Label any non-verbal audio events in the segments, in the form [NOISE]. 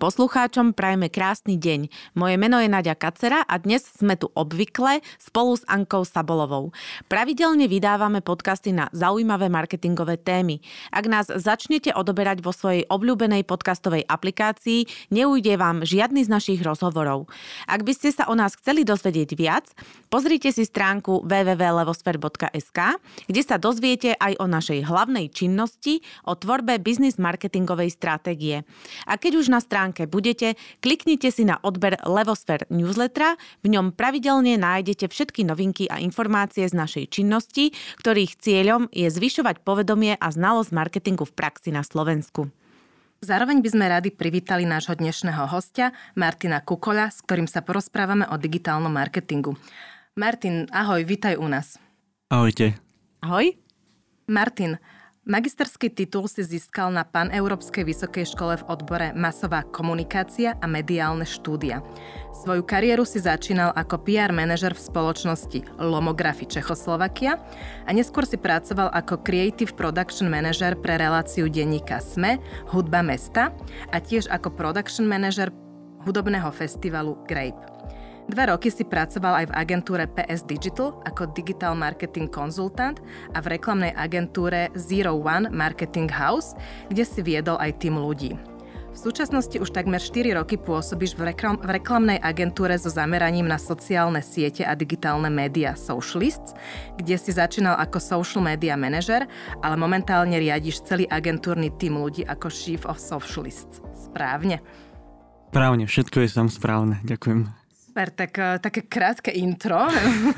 Poslucháčom prajeme krásny deň. Moje meno je Nadia Kacera a dnes sme tu obvykle spolu s Ankou Sabolovou. Pravidelne vydávame podcasty na zaujímavé marketingové témy. Ak nás začnete odoberať vo svojej obľúbenej podcastovej aplikácii, neujde vám žiadny z našich rozhovorov. Ak by ste sa o nás chceli dozvedieť viac, pozrite si stránku www.levosfer.sk, kde sa dozviete aj o našej hlavnej činnosti, o tvorbe biznis marketingovej stratégie. A keď už na stránke budete, kliknite si na odber Levosfér newslettera, v ňom pravidelne nájdete všetky novinky a informácie z našej činnosti, ktorých cieľom je zvyšovať povedomie a znalosť marketingu v praxi na Slovensku. Zároveň by sme radi privítali nášho dnešného hostia, Martina Kukoľa, s ktorým sa porozprávame o digitálnom marketingu. Martin, ahoj, vítaj u nás. Ahojte. Ahoj. Martin, Magisterský titul si získal na Paneurópskej vysokej škole v odbore Masová komunikácia a mediálne štúdia. Svoju kariéru si začínal ako PR manažer v spoločnosti Lomografy Čechoslovakia a neskôr si pracoval ako Creative Production Manager pre reláciu denníka SME Hudba mesta a tiež ako Production Manager hudobného festivalu Grape. Dva roky si pracoval aj v agentúre PS Digital ako digital marketing konzultant a v reklamnej agentúre Zero One Marketing House, kde si viedol aj tým ľudí. V súčasnosti už takmer 4 roky pôsobíš v, reklam- v reklamnej agentúre so zameraním na sociálne siete a digitálne médiá Socialists, kde si začínal ako social media manager, ale momentálne riadiš celý agentúrny tým ľudí ako Chief of Socialists. Správne? Správne, všetko je tam správne. Ďakujem. Super, tak eh, také krátke intro.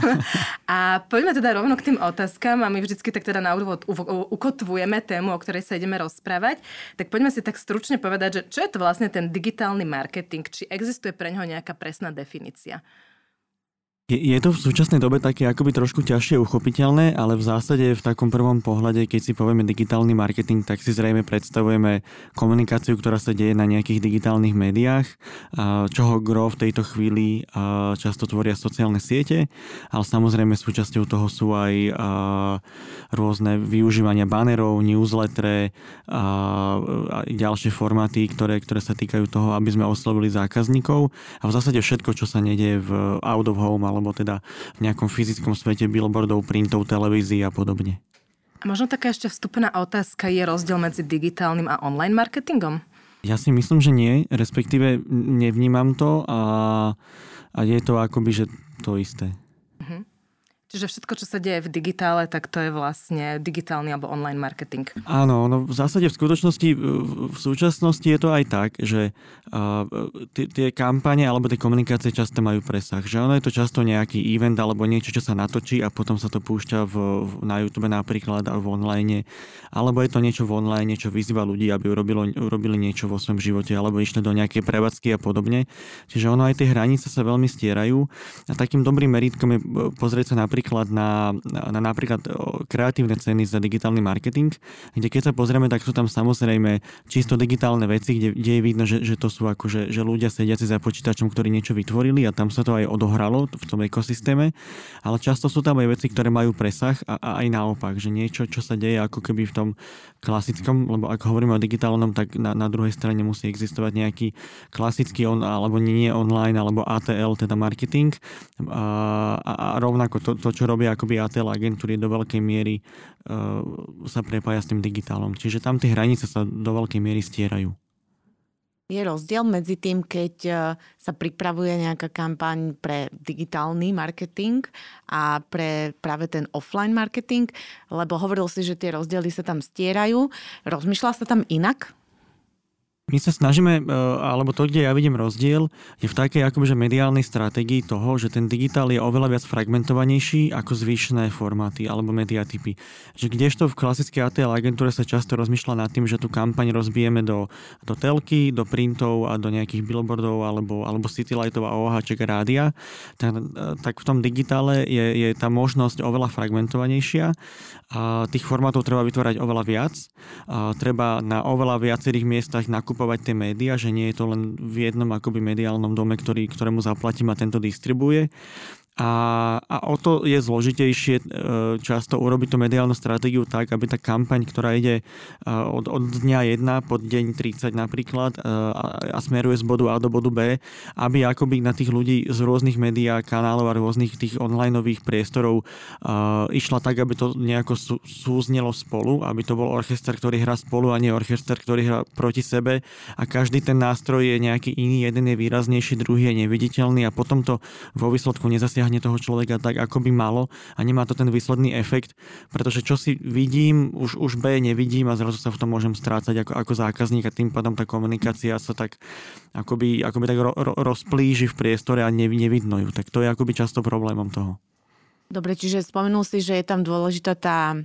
[LAUGHS] a poďme teda rovno k tým otázkam a my vždycky tak teda na úvod ukotvujeme tému, o ktorej sa ideme rozprávať. Tak poďme si tak stručne povedať, že čo je to vlastne ten digitálny marketing? Či existuje pre neho nejaká presná definícia? Je, to v súčasnej dobe také akoby trošku ťažšie uchopiteľné, ale v zásade v takom prvom pohľade, keď si povieme digitálny marketing, tak si zrejme predstavujeme komunikáciu, ktorá sa deje na nejakých digitálnych médiách, čoho gro v tejto chvíli často tvoria sociálne siete, ale samozrejme súčasťou toho sú aj rôzne využívania banerov, newsletter a ďalšie formáty, ktoré, ktoré sa týkajú toho, aby sme oslovili zákazníkov. A v zásade všetko, čo sa nedie v out of home alebo teda v nejakom fyzickom svete billboardov, printov, televízií a podobne. A možno taká ešte vstupná otázka, je rozdiel medzi digitálnym a online marketingom? Ja si myslím, že nie, respektíve nevnímam to a, a je to akoby, že to isté. Čiže všetko, čo sa deje v digitále, tak to je vlastne digitálny alebo online marketing. Áno, no v zásade v skutočnosti, v súčasnosti je to aj tak, že uh, tie kampane alebo tie komunikácie často majú presah. Že ono je to často nejaký event alebo niečo, čo sa natočí a potom sa to púšťa v, na YouTube napríklad a v online. Alebo je to niečo v online, niečo vyzýva ľudí, aby urobilo, urobili niečo vo svojom živote alebo išli do nejakej prevádzky a podobne. Čiže ono aj tie hranice sa veľmi stierajú. A takým dobrým meritkom je pozrieť sa napríklad napríklad na, na napríklad kreatívne ceny za digitálny marketing, kde keď sa pozrieme, tak sú tam samozrejme čisto digitálne veci, kde, kde je vidno, že, že to sú akože, že ľudia sediaci za počítačom, ktorí niečo vytvorili a tam sa to aj odohralo v tom ekosystéme, ale často sú tam aj veci, ktoré majú presah a, a aj naopak, že niečo, čo sa deje ako keby v tom klasickom, lebo ak hovoríme o digitálnom, tak na, na druhej strane musí existovať nejaký klasický on, alebo nie online, alebo ATL, teda marketing. A, a, a rovnako to, to, čo robia akoby ATL agentúry do veľkej miery uh, sa prepája s tým digitálom. Čiže tam tie hranice sa do veľkej miery stierajú. Je rozdiel medzi tým, keď e, sa pripravuje nejaká kampaň pre digitálny marketing a pre práve ten offline marketing, lebo hovoril si, že tie rozdiely sa tam stierajú. Rozmýšľa sa tam inak? My sa snažíme, e, alebo to, kde ja vidím rozdiel, je v takej akoby, že mediálnej stratégii toho, že ten digitál je oveľa viac fragmentovanejší ako zvyšné formáty alebo mediatypy. Že kdežto v klasickej ATL agentúre sa často rozmýšľa nad tým, že tú kampaň rozbijeme do, do telky, do printov a do nejakých billboardov alebo, alebo citylightov a OHček rádia, tak, tak v tom digitále je, je tá možnosť oveľa fragmentovanejšia. Tých formátov treba vytvárať oveľa viac. Treba na oveľa viacerých miestach nakupovať tie médiá, že nie je to len v jednom akoby mediálnom dome, ktorý, ktorému zaplatím a tento distribuje. A, a o to je zložitejšie e, často urobiť tú mediálnu stratégiu tak, aby tá kampaň, ktorá ide e, od, od dňa 1 pod deň 30 napríklad e, a, a smeruje z bodu A do bodu B, aby akoby na tých ľudí z rôznych médiá, kanálov a rôznych tých onlineových priestorov išla tak, aby to nejako sú, súznelo spolu, aby to bol orchester, ktorý hrá spolu a nie orchester, ktorý hrá proti sebe. A každý ten nástroj je nejaký iný, jeden je výraznejší, druhý je neviditeľný a potom to vo výsledku nezasiahne natiahne toho človeka tak, ako by malo a nemá to ten výsledný efekt, pretože čo si vidím, už, už B nevidím a zrazu sa v tom môžem strácať ako, ako zákazník a tým pádom tá komunikácia sa tak akoby, akoby tak ro, ro, rozplíži v priestore a nev, nevidno ju. Tak to je akoby často problémom toho. Dobre, čiže spomenul si, že je tam dôležitá tá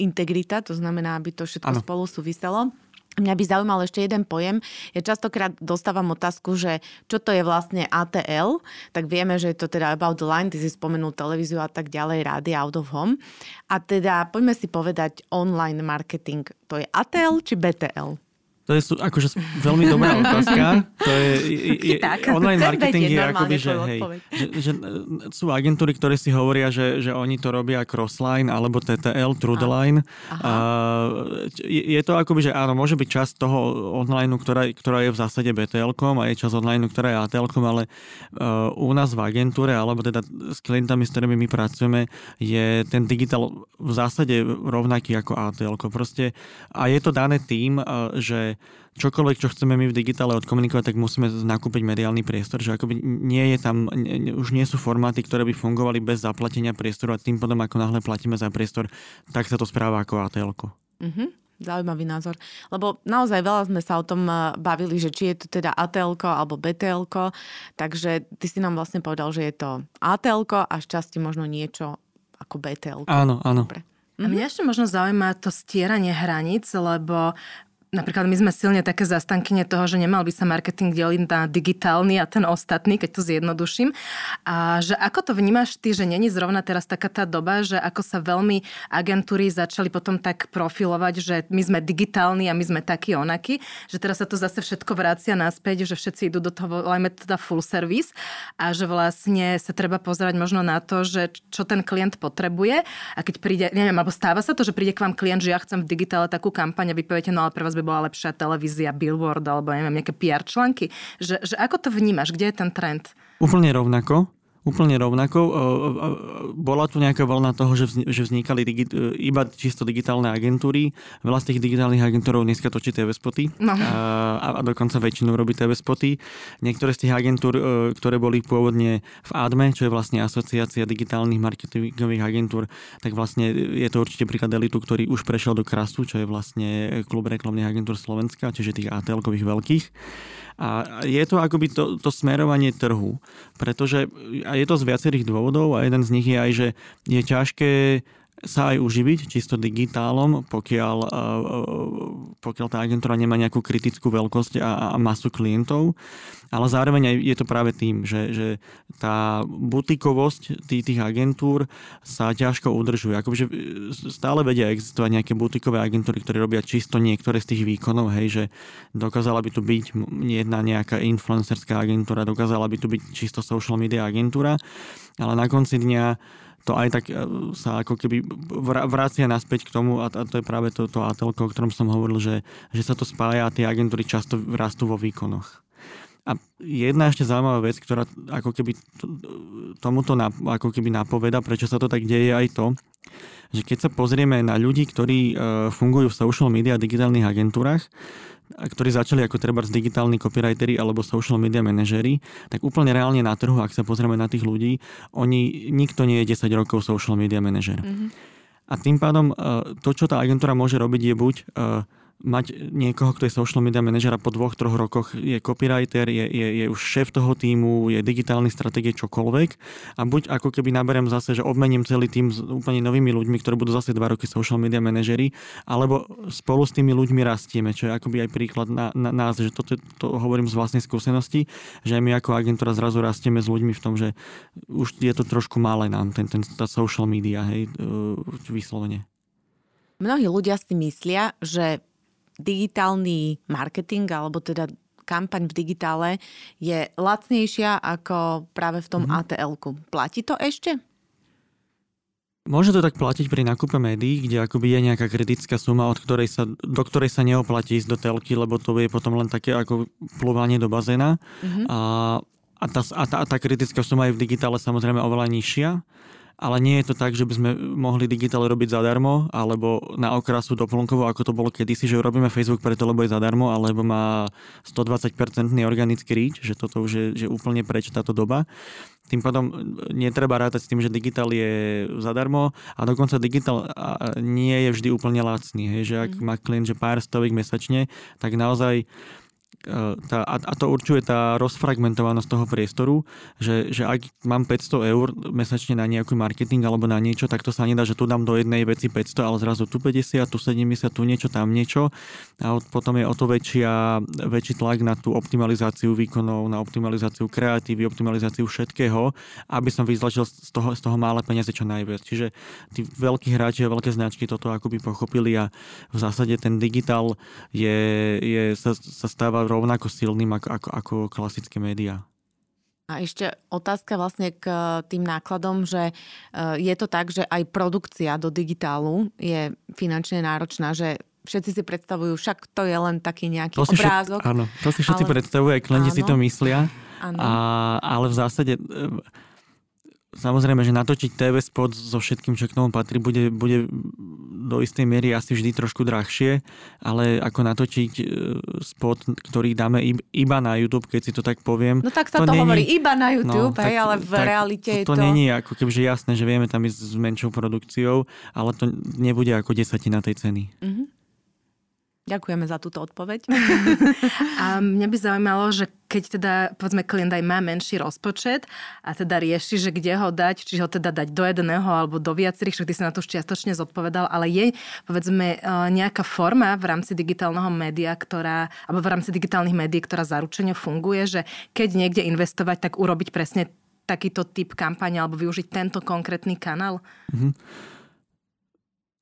integrita, to znamená, aby to všetko ano. spolu súviselo. Mňa by zaujímal ešte jeden pojem. Ja častokrát dostávam otázku, že čo to je vlastne ATL, tak vieme, že je to teda about the line, ty si spomenul televíziu a tak ďalej, rády out of home. A teda poďme si povedať online marketing. To je ATL či BTL? To je akože veľmi dobrá [LAUGHS] otázka. To je, je, je online marketing je akoby, že, hej, že, že, sú agentúry, ktoré si hovoria, že, že oni to robia crossline alebo TTL, through the line. je, je to akoby, že áno, môže byť časť toho online, ktorá, ktorá je v zásade BTL-kom a je časť online, ktorá je ATL-kom, ale uh, u nás v agentúre, alebo teda s klientami, s ktorými my pracujeme, je ten digitál v zásade rovnaký ako ATL. Proste, a je to dané tým, uh, že čokoľvek, čo chceme my v digitále odkomunikovať, tak musíme nakúpiť mediálny priestor, že akoby nie je tam, nie, už nie sú formáty, ktoré by fungovali bez zaplatenia priestoru a tým potom, ako náhle platíme za priestor, tak sa to správa ako atl mm-hmm. Zaujímavý názor. Lebo naozaj veľa sme sa o tom eh, bavili, že či je to teda atl alebo btl takže ty si nám vlastne povedal, že je to atl a z časti možno niečo ako btl Áno, áno. Dobre. A mňa ešte možno zaujíma to stieranie hraníc, lebo Napríklad my sme silne také zastankyne toho, že nemal by sa marketing deliť na digitálny a ten ostatný, keď to zjednoduším. A že ako to vnímaš ty, že není zrovna teraz taká tá doba, že ako sa veľmi agentúry začali potom tak profilovať, že my sme digitálni a my sme takí onakí, že teraz sa to zase všetko vracia naspäť, že všetci idú do toho, volajme teda full service a že vlastne sa treba pozerať možno na to, že čo ten klient potrebuje a keď príde, neviem, alebo stáva sa to, že príde k vám klient, že ja chcem v digitále takú kampaň a vy poviete, no ale pre vás by bola lepšia televízia, billboard alebo neviem, nejaké PR články. Že, že ako to vnímaš? Kde je ten trend? Úplne rovnako úplne rovnako. Bola tu nejaká vlna toho, že vznikali digi- iba čisto digitálne agentúry. Veľa z tých digitálnych agentúrov dneska točí TV spoty no. a, a dokonca väčšinu robí TV spoty. Niektoré z tých agentúr, e, ktoré boli pôvodne v ADME, čo je vlastne asociácia digitálnych marketingových agentúr, tak vlastne je to určite príklad Elitu, ktorý už prešiel do Krasu, čo je vlastne klub reklamných agentúr Slovenska, čiže tých ATL-kových veľkých. A je to akoby to, to smerovanie trhu, pretože je to z viacerých dôvodov a jeden z nich je aj, že je ťažké sa aj uživiť čisto digitálom, pokiaľ, e, e, pokiaľ tá agentúra nemá nejakú kritickú veľkosť a, a masu klientov. Ale zároveň aj je to práve tým, že, že tá butikovosť tých, tých agentúr sa ťažko udržuje. Akože stále vedia existovať nejaké butikové agentúry, ktoré robia čisto niektoré z tých výkonov, hej, že dokázala by tu byť jedna nejaká influencerská agentúra, dokázala by tu byť čisto social media agentúra, ale na konci dňa to aj tak e, sa ako keby vracia naspäť k tomu a to je práve to, to ATL, o ktorom som hovoril, že, že sa to spája a tie agentúry často rastú vo výkonoch. A jedna ešte zaujímavá vec, ktorá ako keby tomuto ako keby napoveda, prečo sa to tak deje aj to, že keď sa pozrieme na ľudí, ktorí e, fungujú v social media a digitálnych agentúrach, ktorí začali ako treba z digitálni copywriteri alebo social media manažery, tak úplne reálne na trhu, ak sa pozrieme na tých ľudí, oni, nikto nie je 10 rokov social media manažer. Mm-hmm. A tým pádom e, to, čo tá agentúra môže robiť, je buď e, mať niekoho, kto je social media manažer a po dvoch, troch rokoch je copywriter, je, je, je už šéf toho týmu, je digitálny stratégie čokoľvek a buď ako keby naberem zase, že obmením celý tým s úplne novými ľuďmi, ktorí budú zase dva roky social media manažery, alebo spolu s tými ľuďmi rastieme, čo je akoby aj príklad na, na nás, že toto to hovorím z vlastnej skúsenosti, že aj my ako agentúra zrazu rastieme s ľuďmi v tom, že už je to trošku malé nám, ten, ten, tá social media, hej, vyslovene. Mnohí ľudia si myslia, že digitálny marketing, alebo teda kampaň v digitále je lacnejšia ako práve v tom mm-hmm. ATL-ku. Platí to ešte? Môže to tak platiť pri nákupe médií, kde akoby je nejaká kritická suma, od ktorej sa, do ktorej sa neoplatí ísť do telky, lebo to je potom len také ako plúvanie do bazéna. Mm-hmm. A, a, tá, a, tá, a tá kritická suma je v digitále samozrejme oveľa nižšia ale nie je to tak, že by sme mohli digitál robiť zadarmo, alebo na okrasu doplnkovo, ako to bolo kedysi, že robíme Facebook preto, lebo je zadarmo, alebo má 120% organický reach, že toto už je že úplne preč táto doba. Tým pádom netreba rátať s tým, že digitál je zadarmo a dokonca digitál nie je vždy úplne lacný. Hej, že ak mm. má klient že pár stovek mesačne, tak naozaj E, tá, a, to určuje tá rozfragmentovanosť toho priestoru, že, že ak mám 500 eur mesačne na nejaký marketing alebo na niečo, tak to sa nedá, že tu dám do jednej veci 500, ale zrazu tu 50, tu 70, tu niečo, tam niečo a potom je o to väčšia, väčší tlak na tú optimalizáciu výkonov, na optimalizáciu kreatívy, optimalizáciu všetkého, aby som vyzlačil z toho, z toho mále peniaze čo najviac. Čiže tí veľkí hráči a veľké značky toto akoby pochopili a v zásade ten digitál je, je, sa, sa stáva rovnako silným ako, ako, ako klasické médiá. A ešte otázka vlastne k e, tým nákladom, že e, je to tak, že aj produkcia do digitálu je finančne náročná, že všetci si predstavujú, však to je len taký nejaký to obrázok. Všet, áno, to si všetci ale... predstavujú, aj klienti si to myslia. A, ale v zásade e, Samozrejme, že natočiť TV spot so všetkým, čo k tomu patrí, bude, bude do istej miery asi vždy trošku drahšie, ale ako natočiť e, spot, ktorý dáme iba na YouTube, keď si to tak poviem. No tak sa to, to hovorí iba na no, YouTube, no, hej, ale v tak, realite to, je to... To není ako kebyže jasné, že vieme tam ísť s menšou produkciou, ale to nebude ako desatina tej ceny. Mm-hmm. Ďakujeme za túto odpoveď. [LAUGHS] a mňa by zaujímalo, že keď teda, povedzme, klient aj má menší rozpočet a teda rieši, že kde ho dať, či ho teda dať do jedného alebo do viacerých, však ty sa na to už čiastočne zodpovedal, ale je, povedzme, e, nejaká forma v rámci digitálneho média, ktorá, alebo v rámci digitálnych médií, ktorá zaručene funguje, že keď niekde investovať, tak urobiť presne takýto typ kampane alebo využiť tento konkrétny kanál? Mm-hmm.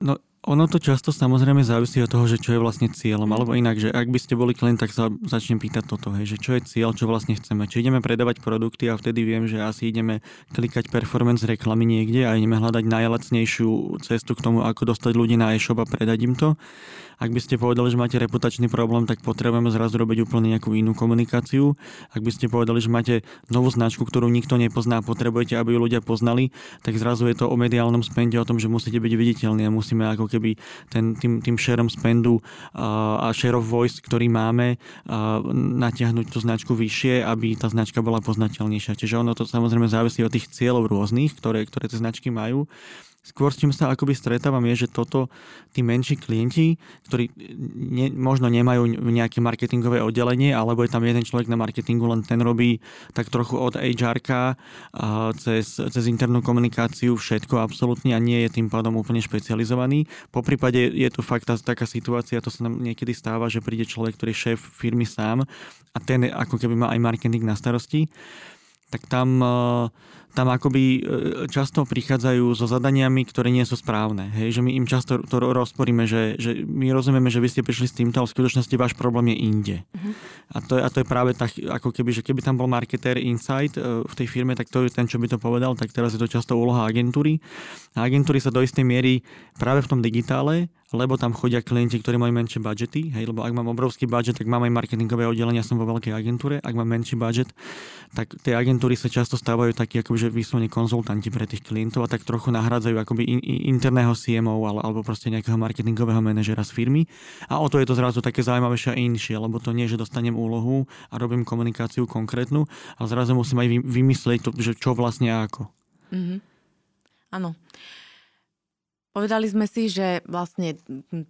No, ono to často samozrejme závisí od toho, že čo je vlastne cieľom, mm. alebo inak, že ak by ste boli klient, tak sa začnem pýtať toto, hej, že čo je cieľ, čo vlastne chceme. Či ideme predávať produkty a vtedy viem, že asi ideme klikať performance reklamy niekde a ideme hľadať najlacnejšiu cestu k tomu, ako dostať ľudí na e-shop a predať im to. Ak by ste povedali, že máte reputačný problém, tak potrebujeme zrazu robiť úplne nejakú inú komunikáciu. Ak by ste povedali, že máte novú značku, ktorú nikto nepozná potrebujete, aby ju ľudia poznali, tak zrazu je to o mediálnom spende, o tom, že musíte byť viditeľní a musíme ako keby ten, tým, tým shareom spendu a share of voice, ktorý máme, natiahnuť tú značku vyššie, aby tá značka bola poznateľnejšia. Čiže ono to samozrejme závisí od tých cieľov rôznych, ktoré, ktoré tie značky majú. Skôr s čím sa akoby stretávam je, že toto tí menší klienti, ktorí ne, možno nemajú nejaké marketingové oddelenie, alebo je tam jeden človek na marketingu, len ten robí tak trochu od hr cez, cez internú komunikáciu všetko absolútne a nie je tým pádom úplne špecializovaný. Po prípade je tu fakt tá, taká situácia, to sa nám niekedy stáva, že príde človek, ktorý je šéf firmy sám a ten ako keby má aj marketing na starosti tak tam, e, tam akoby e, často prichádzajú so zadaniami, ktoré nie sú správne. Hej? Že my im často to rozporíme, že, že my rozumieme, že vy ste prišli s týmto, ale v skutočnosti váš problém je inde. Uh-huh. A, to, a to je práve tak, ako keby, že keby tam bol marketér insight e, v tej firme, tak to je ten, čo by to povedal, tak teraz je to často úloha agentúry. A agentúry sa do istej miery práve v tom digitále lebo tam chodia klienti, ktorí majú menšie budžety, hej, lebo ak mám obrovský budget, tak mám aj marketingové oddelenia, som vo veľkej agentúre, ak mám menší budget, tak tie agentúry sa často stávajú takí akože vyslovene konzultanti pre tých klientov a tak trochu nahrádzajú akoby in, interného CMO alebo proste nejakého marketingového manažera z firmy a o to je to zrazu také zaujímavejšie a inšie, lebo to nie, že dostanem úlohu a robím komunikáciu konkrétnu, ale zrazu musím aj vymyslieť to, že čo vlastne a ako. Mm-hmm. Áno. Povedali sme si, že vlastne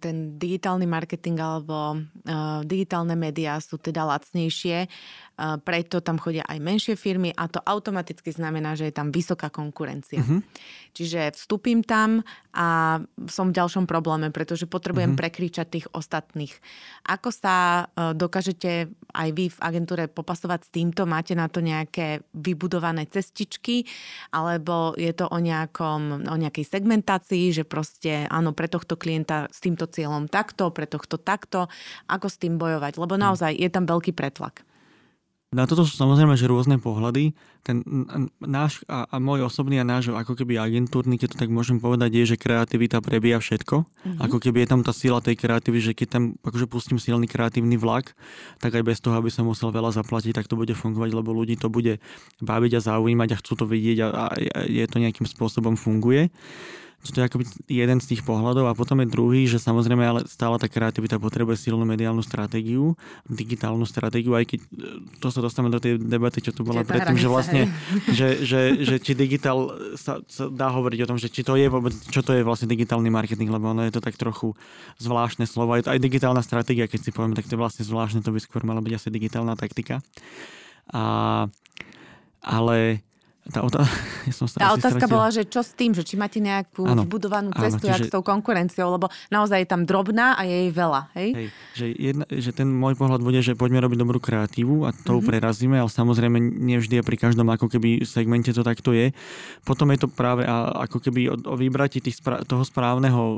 ten digitálny marketing alebo uh, digitálne médiá sú teda lacnejšie. Preto tam chodia aj menšie firmy a to automaticky znamená, že je tam vysoká konkurencia. Uh-huh. Čiže vstúpim tam a som v ďalšom probléme, pretože potrebujem uh-huh. prekričať tých ostatných. Ako sa e, dokážete aj vy v agentúre popasovať s týmto? Máte na to nejaké vybudované cestičky alebo je to o, nejakom, o nejakej segmentácii, že proste áno, pre tohto klienta s týmto cieľom takto, pre tohto takto, ako s tým bojovať? Lebo naozaj je tam veľký pretlak. Na toto sú samozrejme že rôzne pohľady. Ten náš a, a môj osobný a náš ako keby agentúrny, keď to tak môžem povedať, je, že kreativita prebíja všetko. Mm-hmm. Ako keby je tam tá sila tej kreativity, že keď tam akože pustím silný kreatívny vlak, tak aj bez toho, aby som musel veľa zaplatiť, tak to bude fungovať, lebo ľudí to bude baviť a zaujímať a chcú to vidieť a, a, a je to nejakým spôsobom funguje. To je akoby jeden z tých pohľadov a potom je druhý, že samozrejme ale stále tá kreativita potrebuje silnú mediálnu stratégiu, digitálnu stratégiu, aj keď e, to sa dostávame do tej debaty, čo tu bola Čiže predtým, že vlastne, že, že, že, či digitál sa, sa dá hovoriť o tom, že či to je vôbec, čo to je vlastne digitálny marketing, lebo ono je to tak trochu zvláštne slovo. Je to aj digitálna stratégia, keď si povieme, tak to je vlastne zvláštne, to by skôr mala byť asi digitálna taktika. A, ale tá, otá... [LAUGHS] ja som tá otázka bola, že čo s tým, že či máte nejakú ano, vybudovanú cestu, čiže... jak s tou konkurenciou, lebo naozaj je tam drobná a je jej veľa, hej? hej že, jedna, že ten môj pohľad bude, že poďme robiť dobrú kreatívu a to mm-hmm. prerazíme, ale samozrejme nevždy a pri každom ako keby segmente to takto je. Potom je to práve a, ako keby o, o vybratí tých spra- toho správneho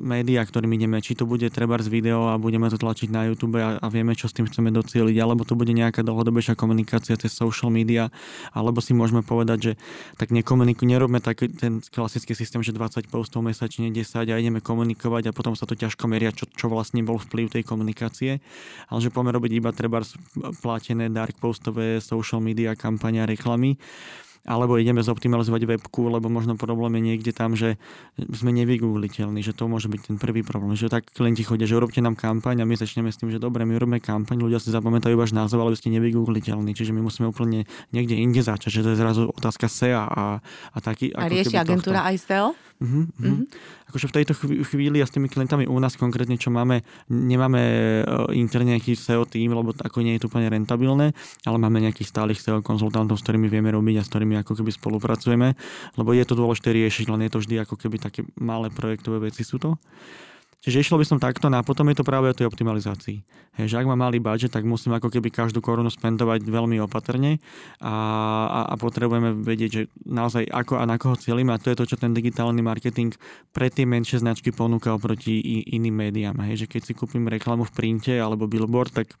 média, ktorým ideme, či to bude treba z video a budeme to tlačiť na YouTube a, a vieme, čo s tým chceme docieliť, alebo to bude nejaká dlhodobejšia komunikácia cez social media, alebo alebo si môžeme povedať, že tak nekomuniku, nerobme taký ten klasický systém, že 20 postov mesačne, 10 a ideme komunikovať a potom sa to ťažko meria, čo, čo vlastne bol vplyv tej komunikácie, ale že poďme robiť iba treba platené dark postové social media, kampania, reklamy alebo ideme zoptimalizovať webku, lebo možno problém je niekde tam, že sme nevygoogliteľní, že to môže byť ten prvý problém. Že tak klienti chodia, že urobte nám kampaň a my začneme s tým, že dobre, my robíme kampaň, ľudia si zapamätajú váš názov, ale ste nevygoogliteľní. Čiže my musíme úplne niekde inde začať, že to je zrazu otázka SEA a, a taký... A rieši agentúra tohto. aj SEO? Uh-huh. Uh-huh. Akože v tejto chvíli a s tými klientami u nás konkrétne, čo máme, nemáme uh, interne nejaký SEO tým, lebo ako nie je to úplne rentabilné, ale máme nejakých stálych SEO konzultantov, s ktorými vieme robiť a s ktorými ako keby spolupracujeme, lebo je to dôležité riešiť, len je to vždy ako keby také malé projektové veci sú to. Čiže išlo by som takto a potom je to práve o tej optimalizácii. Hej, že ak má malý budget, tak musím ako keby každú korunu spendovať veľmi opatrne a, a, a potrebujeme vedieť, že naozaj ako a na koho cieľime a to je to, čo ten digitálny marketing pre tie menšie značky ponúka oproti iným médiám. Hej, že keď si kúpim reklamu v printe alebo billboard, tak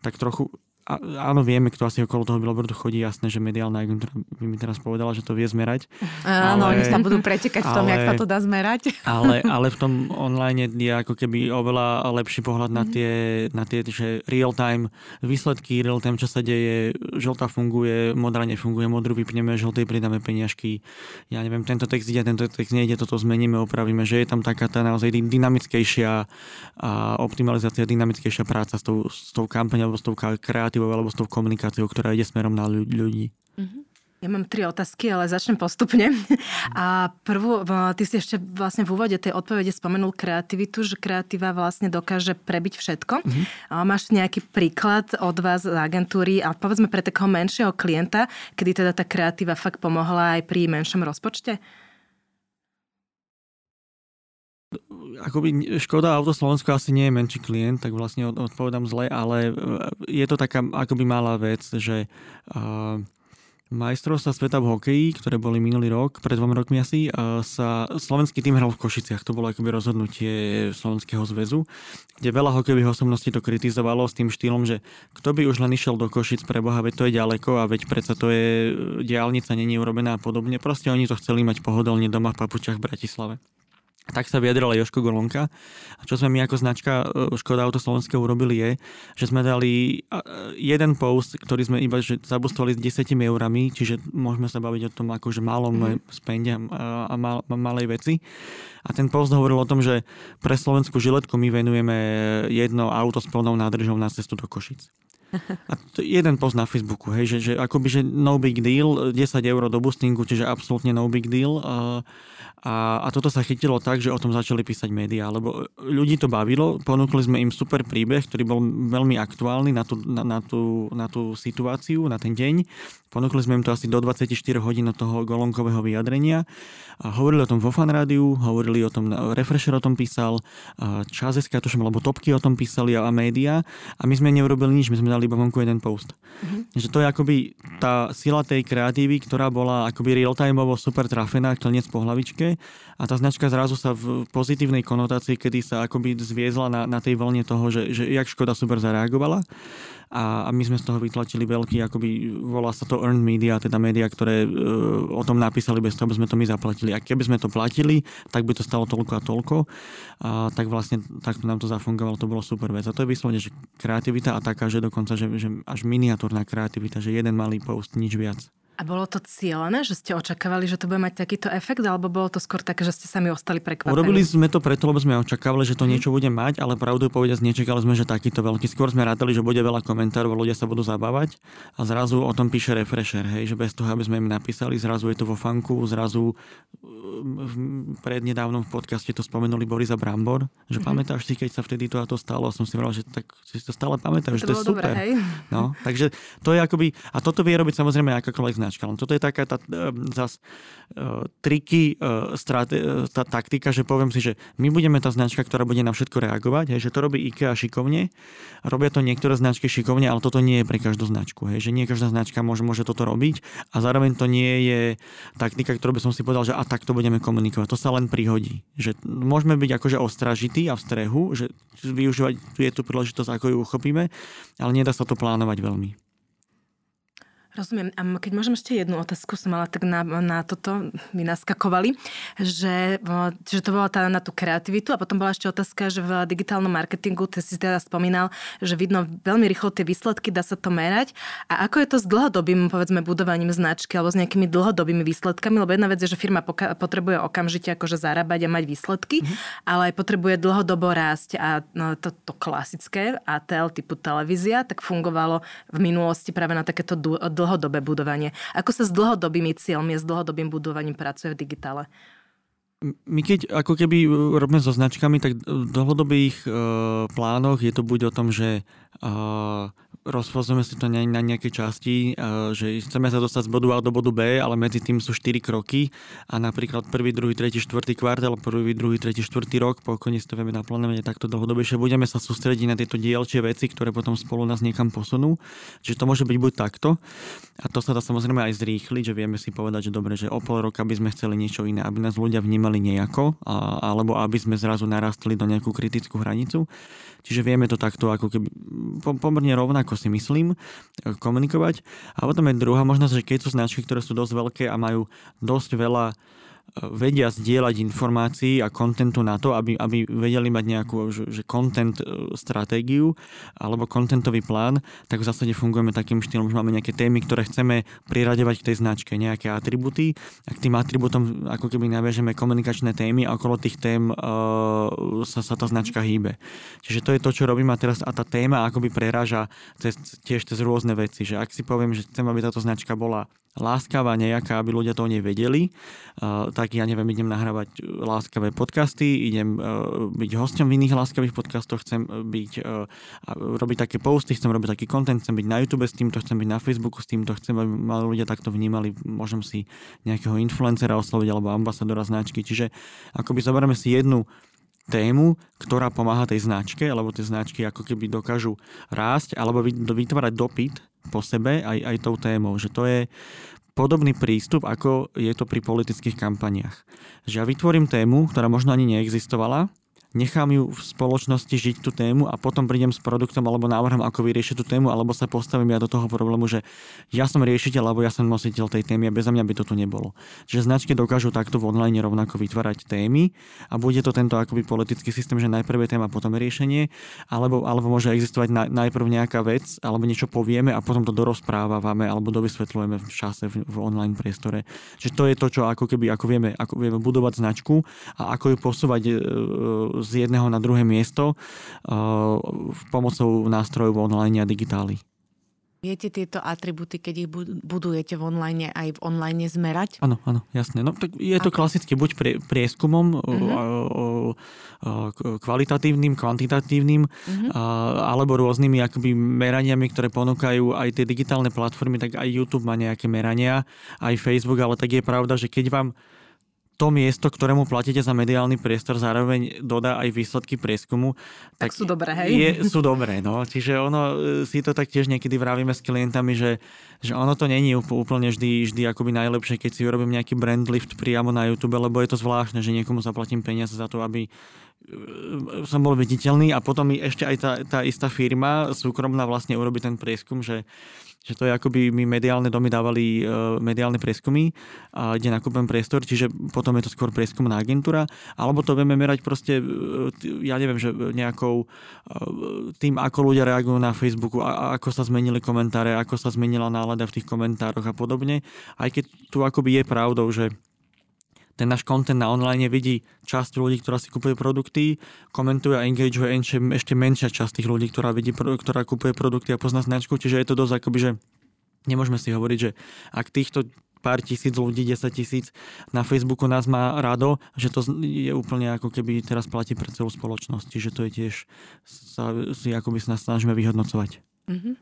tak trochu áno, vieme, kto asi okolo toho billboardu chodí, jasné, že mediálna agentúra by mi teraz povedala, že to vie zmerať. Áno, ale, oni sa budú pretekať v tom, ale, jak sa to dá zmerať. [LAUGHS] Ale, ale v tom online je ako keby oveľa lepší pohľad na mhm. tie, na tie že real-time výsledky, real-time, čo sa deje, žltá funguje, modrá nefunguje, modrú vypneme, žltej pridáme peniažky. Ja neviem, tento text ide, tento text nejde, toto zmeníme, opravíme, že je tam taká tá naozaj dynamickejšia a optimalizácia, dynamickejšia práca s tou, s tou kampaňou, s tou kreatívou narratívou alebo s tou komunikáciou, ktorá ide smerom na ľudí. Mm-hmm. Ja mám tri otázky, ale začnem postupne. A prvú, ty si ešte vlastne v úvode tej odpovede spomenul kreativitu, že kreatíva vlastne dokáže prebiť všetko. Mm-hmm. A máš nejaký príklad od vás z agentúry a povedzme pre takého menšieho klienta, kedy teda tá kreatíva fakt pomohla aj pri menšom rozpočte? Akoby Škoda Auto Slovensko asi nie je menší klient, tak vlastne odpovedám zle, ale e, je to taká akoby malá vec, že uh, majstrovstva sveta v hokeji, ktoré boli minulý rok, pred dvom rokmi asi, sa slovenský tým hral v Košiciach. To bolo akoby rozhodnutie Slovenského zväzu, kde veľa hokejových osobností to kritizovalo s tým štýlom, že kto by už len išiel do Košic pre Boha, veď to je ďaleko a veď predsa to je diálnica, není urobená a podobne. Proste oni to chceli mať pohodlne doma v papučach v Bratislave. Tak sa vyjadrila Joško Golonka. A čo sme my ako značka e, Škoda Auto Slovenské urobili je, že sme dali e, jeden post, ktorý sme iba že zabustovali s 10 eurami, čiže môžeme sa baviť o tom akože malom mm-hmm. spende a, mal, malej veci. A ten post hovoril o tom, že pre slovenskú žiletku my venujeme jedno auto s plnou nádržou na cestu do Košic. A to jeden post na Facebooku, hej, že, že akoby, že no big deal, 10 eur do boostingu, čiže absolútne no big deal. A, a, a toto sa chytilo tak, že o tom začali písať médiá, lebo ľudí to bavilo, ponúkli sme im super príbeh, ktorý bol veľmi aktuálny na tú, na, na, tú, na tú situáciu, na ten deň. Ponúkli sme im to asi do 24 hodín od toho golonkového vyjadrenia. A hovorili o tom vo fanrádiu, hovorili o tom, Refresher o tom písal, Časeska, tuším, alebo Topky o tom písali a, a médiá. A my sme neurobili nič, my sme dali iba vonku jeden post. Mm-hmm. Že to je akoby tá sila tej kreatívy, ktorá bola akoby real-timeovo super trafená, koniec po hlavičke a tá značka zrazu sa v pozitívnej konotácii, kedy sa akoby zviezla na, na tej vlne toho, že, že jak Škoda super zareagovala a, a my sme z toho vytlačili veľký, akoby volá sa to earned media, teda médiá, ktoré e, o tom napísali bez toho, aby sme to my zaplatili. A keby sme to platili, tak by to stalo toľko a toľko. A tak vlastne takto nám to zafungovalo, to bolo super vec. A to je vyslovene, že kreativita a taká, že dokonca, že, že až miniatúrna kreativita, že jeden malý post, nič viac. A bolo to cieľené, že ste očakávali, že to bude mať takýto efekt, alebo bolo to skôr také, že ste sami ostali prekvapení? Urobili sme to preto, lebo sme očakávali, že to mm. niečo bude mať, ale pravdu povedať, nečakali sme, že takýto veľký. Skôr sme rátali, že bude veľa komentárov, ľudia sa budú zabávať a zrazu o tom píše refresher, hej, že bez toho, aby sme im napísali, zrazu je to vo fanku, zrazu prednedávnom v podcaste to spomenuli Borisa Brambor, že mm-hmm. pamätáš si, keď sa vtedy to a to stalo, som si povedal, že tak si to stále pamätáš, že to je super. Dobré, hej? No, takže to je akoby, a toto vie robiť samozrejme akákoľvek značka, len toto je taká tá um, zas uh, triky, uh, strate, tá taktika, že poviem si, že my budeme tá značka, ktorá bude na všetko reagovať, hej, že to robí IKEA šikovne, robia to niektoré značky šikovne, ale toto nie je pre každú značku, hej, že nie každá značka môže, môže toto robiť a zároveň to nie je taktika, ktorú by som si povedal, že a tak to budeme komunikovať. To sa len prihodí. Že môžeme byť akože ostražití a v strehu, že využívať je tu príležitosť, ako ju uchopíme, ale nedá sa to plánovať veľmi. Rozumiem. A keď môžem ešte jednu otázku, som mala tak na, na toto, my naskakovali, že, že to bola tá na tú kreativitu a potom bola ešte otázka, že v digitálnom marketingu, ty si teda spomínal, že vidno veľmi rýchlo tie výsledky, dá sa to merať. A ako je to s dlhodobým, povedzme, budovaním značky alebo s nejakými dlhodobými výsledkami? Lebo jedna vec je, že firma poka- potrebuje okamžite akože zarábať a mať výsledky, mm-hmm. ale aj potrebuje dlhodobo rásť a no, to, to klasické ATL typu televízia, tak fungovalo v minulosti práve na takéto dlhodobé budovanie. Ako sa s dlhodobými cieľmi, s dlhodobým budovaním pracuje v digitále? My keď ako keby robíme so značkami, tak v dlhodobých e, plánoch je to buď o tom, že e, rozpozrieme si to na, na nejaké časti, že chceme sa dostať z bodu A do bodu B, ale medzi tým sú 4 kroky a napríklad prvý, druhý, tretí, štvrtý kvartál, prvý, druhý, tretí, štvrtý rok, pokojne si to vieme naplánovať takto dlhodobejšie, budeme sa sústrediť na tieto dielčie veci, ktoré potom spolu nás niekam posunú. Čiže to môže byť buď takto a to sa dá samozrejme aj zrýchliť, že vieme si povedať, že dobre, že o pol roka by sme chceli niečo iné, aby nás ľudia vnímali nejako, a, alebo aby sme zrazu narastli do nejakú kritickú hranicu. Čiže vieme to takto ako keby pomerne rovnako si myslím komunikovať. A potom je druhá možnosť, že keď sú značky, ktoré sú dosť veľké a majú dosť veľa vedia zdieľať informácií a kontentu na to, aby, aby vedeli mať nejakú že, content e, stratégiu alebo kontentový plán, tak v zásade fungujeme takým štýlom, že máme nejaké témy, ktoré chceme priradevať k tej značke, nejaké atributy a k tým atributom ako keby naviažeme komunikačné témy a okolo tých tém uh, sa, sa tá značka hýbe. Čiže to je to, čo robím a teraz a tá téma akoby preráža cez, tiež cez rôzne veci, že ak si poviem, že chcem, aby táto značka bola láskavá nejaká, aby ľudia to o nej vedeli, uh, tak ja neviem, idem nahrávať láskavé podcasty, idem uh, byť hostom v iných láskavých podcastoch, chcem byť, uh, robiť také posty, chcem robiť taký content, chcem byť na YouTube s týmto, chcem byť na Facebooku s týmto, chcem, aby mali ľudia takto vnímali, môžem si nejakého influencera osloviť alebo ambasadora značky. Čiže akoby zoberieme si jednu tému, ktorá pomáha tej značke, alebo tie značky ako keby dokážu rásť alebo vytvárať dopyt po sebe aj, aj tou témou. Že to je podobný prístup, ako je to pri politických kampaniach. Že ja vytvorím tému, ktorá možno ani neexistovala, nechám ju v spoločnosti žiť tú tému a potom prídem s produktom alebo návrhom, ako vyriešiť tú tému, alebo sa postavím ja do toho problému, že ja som riešiteľ, alebo ja som nositeľ tej témy a bez mňa by to tu nebolo. Čiže značky dokážu takto v online rovnako vytvárať témy a bude to tento akoby politický systém, že najprv je téma, potom riešenie, alebo, alebo môže existovať na, najprv nejaká vec, alebo niečo povieme a potom to dorozprávame alebo dovysvetľujeme v čase v, v online priestore. Čiže to je to, čo ako keby ako vieme, ako vieme budovať značku a ako ju posúvať e, z jedného na druhé miesto uh, pomocou nástrojov online a digitály. Viete tieto atributy, keď ich budujete v online, aj v online zmerať? Áno, áno, jasné. No, tak je to Ako? klasicky buď pre, prieskumom, uh-huh. kvalitatívnym, kvantitatívnym, uh-huh. alebo rôznymi akoby meraniami, ktoré ponúkajú aj tie digitálne platformy, tak aj YouTube má nejaké merania, aj Facebook, ale tak je pravda, že keď vám to miesto, ktorému platíte za mediálny priestor, zároveň dodá aj výsledky prieskumu. Tak, tak sú dobré, hej? Je, sú dobré, no. Čiže ono, e, si to tak tiež niekedy vravíme s klientami, že, že ono to není úplne vždy, vždy akoby najlepšie, keď si urobím nejaký brand lift priamo na YouTube, lebo je to zvláštne, že niekomu zaplatím peniaze za to, aby e, som bol viditeľný a potom ešte aj tá, tá istá firma súkromná vlastne urobi ten prieskum, že že to je akoby my mediálne domy dávali uh, mediálne prieskumy, a kde nakúpem priestor, čiže potom je to skôr prieskumná agentúra, alebo to vieme merať proste, uh, ja neviem, že nejakou uh, tým, ako ľudia reagujú na Facebooku, a, a ako sa zmenili komentáre, ako sa zmenila nálada v tých komentároch a podobne. Aj keď tu akoby je pravdou, že ten náš content na online vidí časť ľudí, ktorá si kupuje produkty, komentuje a engageuje ešte menšia časť tých ľudí, ktorá, vidí, ktorá kupuje produkty a pozná značku, čiže je to dosť akoby, že nemôžeme si hovoriť, že ak týchto pár tisíc ľudí, 10 tisíc na Facebooku nás má rado, že to je úplne ako keby teraz platí pre celú spoločnosť. Čiže to je tiež, sa, si akoby sa snažíme vyhodnocovať. Mm-hmm.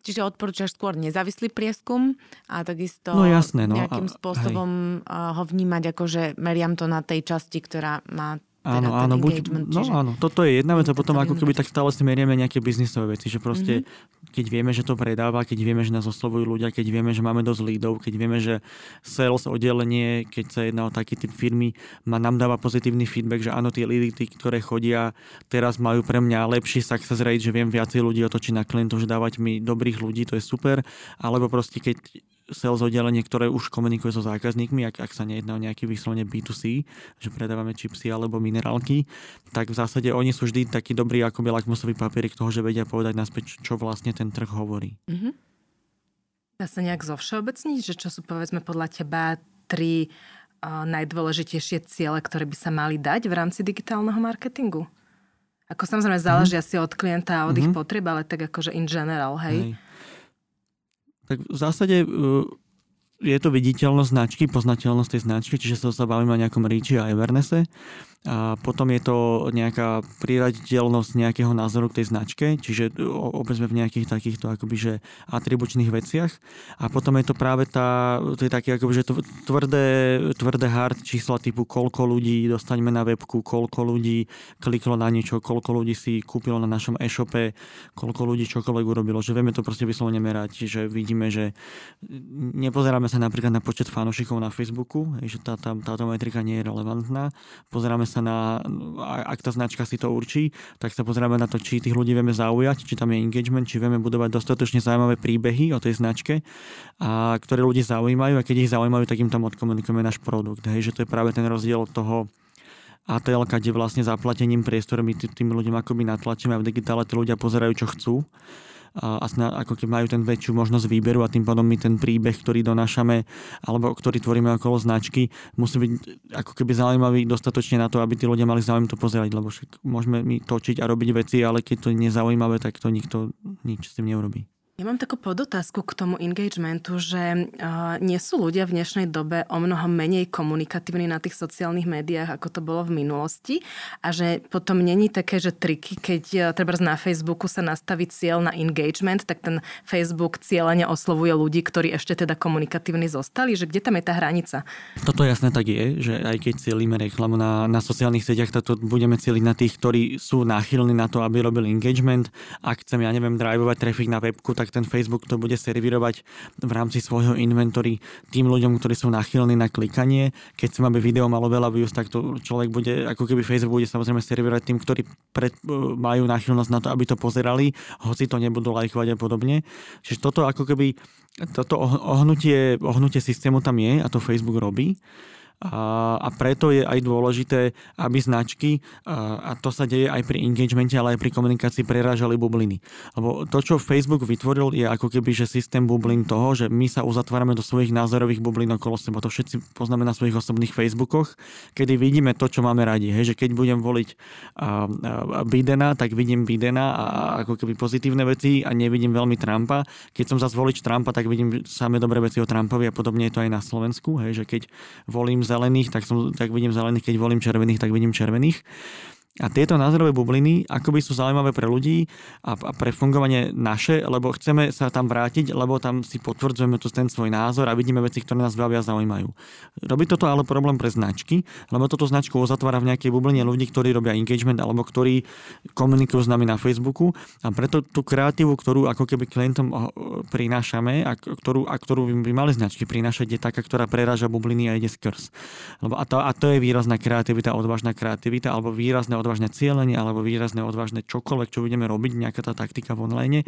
Čiže odporúčaš skôr nezávislý prieskum a takisto no, jasné, no. nejakým spôsobom hej. ho vnímať ako, že meriam to na tej časti, ktorá má Áno, áno, buď, no áno, toto je jedna vec a potom ako keby tak stále si merieme nejaké biznisové veci, že proste mm-hmm. keď vieme, že to predáva, keď vieme, že nás oslovujú ľudia, keď vieme, že máme dosť lídov, keď vieme, že sales oddelenie, keď sa jedná o taký typ firmy, ma nám dáva pozitívny feedback, že áno, tie lídy, tí, ktoré chodia, teraz majú pre mňa lepší success rate, že viem viacej ľudí otočiť na klientov, že dávať mi dobrých ľudí, to je super, alebo proste keď sales oddelenie, ktoré už komunikuje so zákazníkmi, ak, ak sa nejedná o nejaký vyslovene B2C, že predávame čipsy alebo minerálky, tak v zásade oni sú vždy taký dobrý akoby lakmusový papierik toho, že vedia povedať naspäť, čo vlastne ten trh hovorí. Mm-hmm. Dá sa nejak zovšeobecniť, že čo sú povedzme podľa teba tri uh, najdôležitejšie ciele, ktoré by sa mali dať v rámci digitálneho marketingu? Ako samozrejme záleží mm-hmm. asi od klienta a od mm-hmm. ich potrieb, ale tak akože in general, hej? hej. Tak v zásade uh, je to viditeľnosť značky, poznateľnosť tej značky, čiže sa bavíme o nejakom Ríči a Evernese. A potom je to nejaká priraditeľnosť nejakého názoru k tej značke, čiže opäť sme v nejakých takýchto akoby, že atribučných veciach. A potom je to práve tá, to je také akoby, že tvrdé, tvrdé hard čísla typu koľko ľudí dostaneme na webku, koľko ľudí kliklo na niečo, koľko ľudí si kúpilo na našom e-shope, koľko ľudí čokoľvek urobilo, že vieme to proste vyslovene merať, že vidíme, že nepozeráme sa napríklad na počet fanúšikov na Facebooku, že tá, tá, táto metrika nie je relevantná. Pozeráme sa na, ak tá značka si to určí, tak sa pozrieme na to, či tých ľudí vieme zaujať, či tam je engagement, či vieme budovať dostatočne zaujímavé príbehy o tej značke, a ktoré ľudí zaujímajú a keď ich zaujímajú, tak im tam odkomunikujeme náš produkt. Hej, že to je práve ten rozdiel od toho ATL, kde vlastne zaplatením priestorom my tým ľuďom akoby natlačíme a v digitále tí ľudia pozerajú, čo chcú a ako keď majú ten väčšiu možnosť výberu a tým pádom my ten príbeh, ktorý donášame alebo ktorý tvoríme okolo značky, musí byť ako keby zaujímavý dostatočne na to, aby tí ľudia mali záujem to pozerať, lebo však môžeme my točiť a robiť veci, ale keď to je nezaujímavé, tak to nikto nič s tým neurobí. Ja mám takú podotázku k tomu engagementu, že uh, nie sú ľudia v dnešnej dobe o mnoho menej komunikatívni na tých sociálnych médiách, ako to bolo v minulosti a že potom není také, že triky, keď uh, treba na Facebooku sa nastaví cieľ na engagement, tak ten Facebook cieľene oslovuje ľudí, ktorí ešte teda komunikatívni zostali, že kde tam je tá hranica? Toto jasné tak je, že aj keď cieľíme reklamu na, na sociálnych sieťach, to budeme cieliť na tých, ktorí sú náchylní na to, aby robili engagement. Ak chcem, ja neviem, drivovať trafik na webku, tak ten Facebook to bude servírovať v rámci svojho inventory tým ľuďom, ktorí sú nachylní na klikanie. Keď chcem, aby video malo veľa views, tak to človek bude, ako keby Facebook bude samozrejme servírovať tým, ktorí pred, majú náchylnosť na to, aby to pozerali, hoci to nebudú lajkovať a podobne. Čiže toto ako keby toto ohnutie, ohnutie systému tam je a to Facebook robí. A, preto je aj dôležité, aby značky, a, to sa deje aj pri engagemente, ale aj pri komunikácii, prerážali bubliny. Lebo to, čo Facebook vytvoril, je ako keby že systém bublín toho, že my sa uzatvárame do svojich názorových bublín okolo seba. To všetci poznáme na svojich osobných Facebookoch, kedy vidíme to, čo máme radi. Hej, že keď budem voliť Bidena, tak vidím Bidena a ako keby pozitívne veci a nevidím veľmi Trumpa. Keď som zase voliť Trumpa, tak vidím samé dobré veci o Trumpovi a podobne je to aj na Slovensku. Hej, že keď volím zelených, tak, som, tak vidím zelených, keď volím červených, tak vidím červených. A tieto názorové bubliny akoby sú zaujímavé pre ľudí a, a pre fungovanie naše, lebo chceme sa tam vrátiť, lebo tam si potvrdzujeme tu ten svoj názor a vidíme veci, ktoré nás bavia a zaujímajú. Robí toto ale problém pre značky, lebo toto značku uzatvára v nejakej bubline ľudí, ktorí robia engagement alebo ktorí komunikujú s nami na Facebooku a preto tú kreatívu, ktorú ako keby klientom prinášame a ktorú, a ktorú by mali značky prinášať, je taká, ktorá preráža bubliny a ide skrz. Lebo a, to, a to je výrazná kreativita, odvážna kreativita alebo výrazné odvážne cieľenie alebo výrazné odvážne čokoľvek, čo budeme robiť, nejaká tá taktika v online,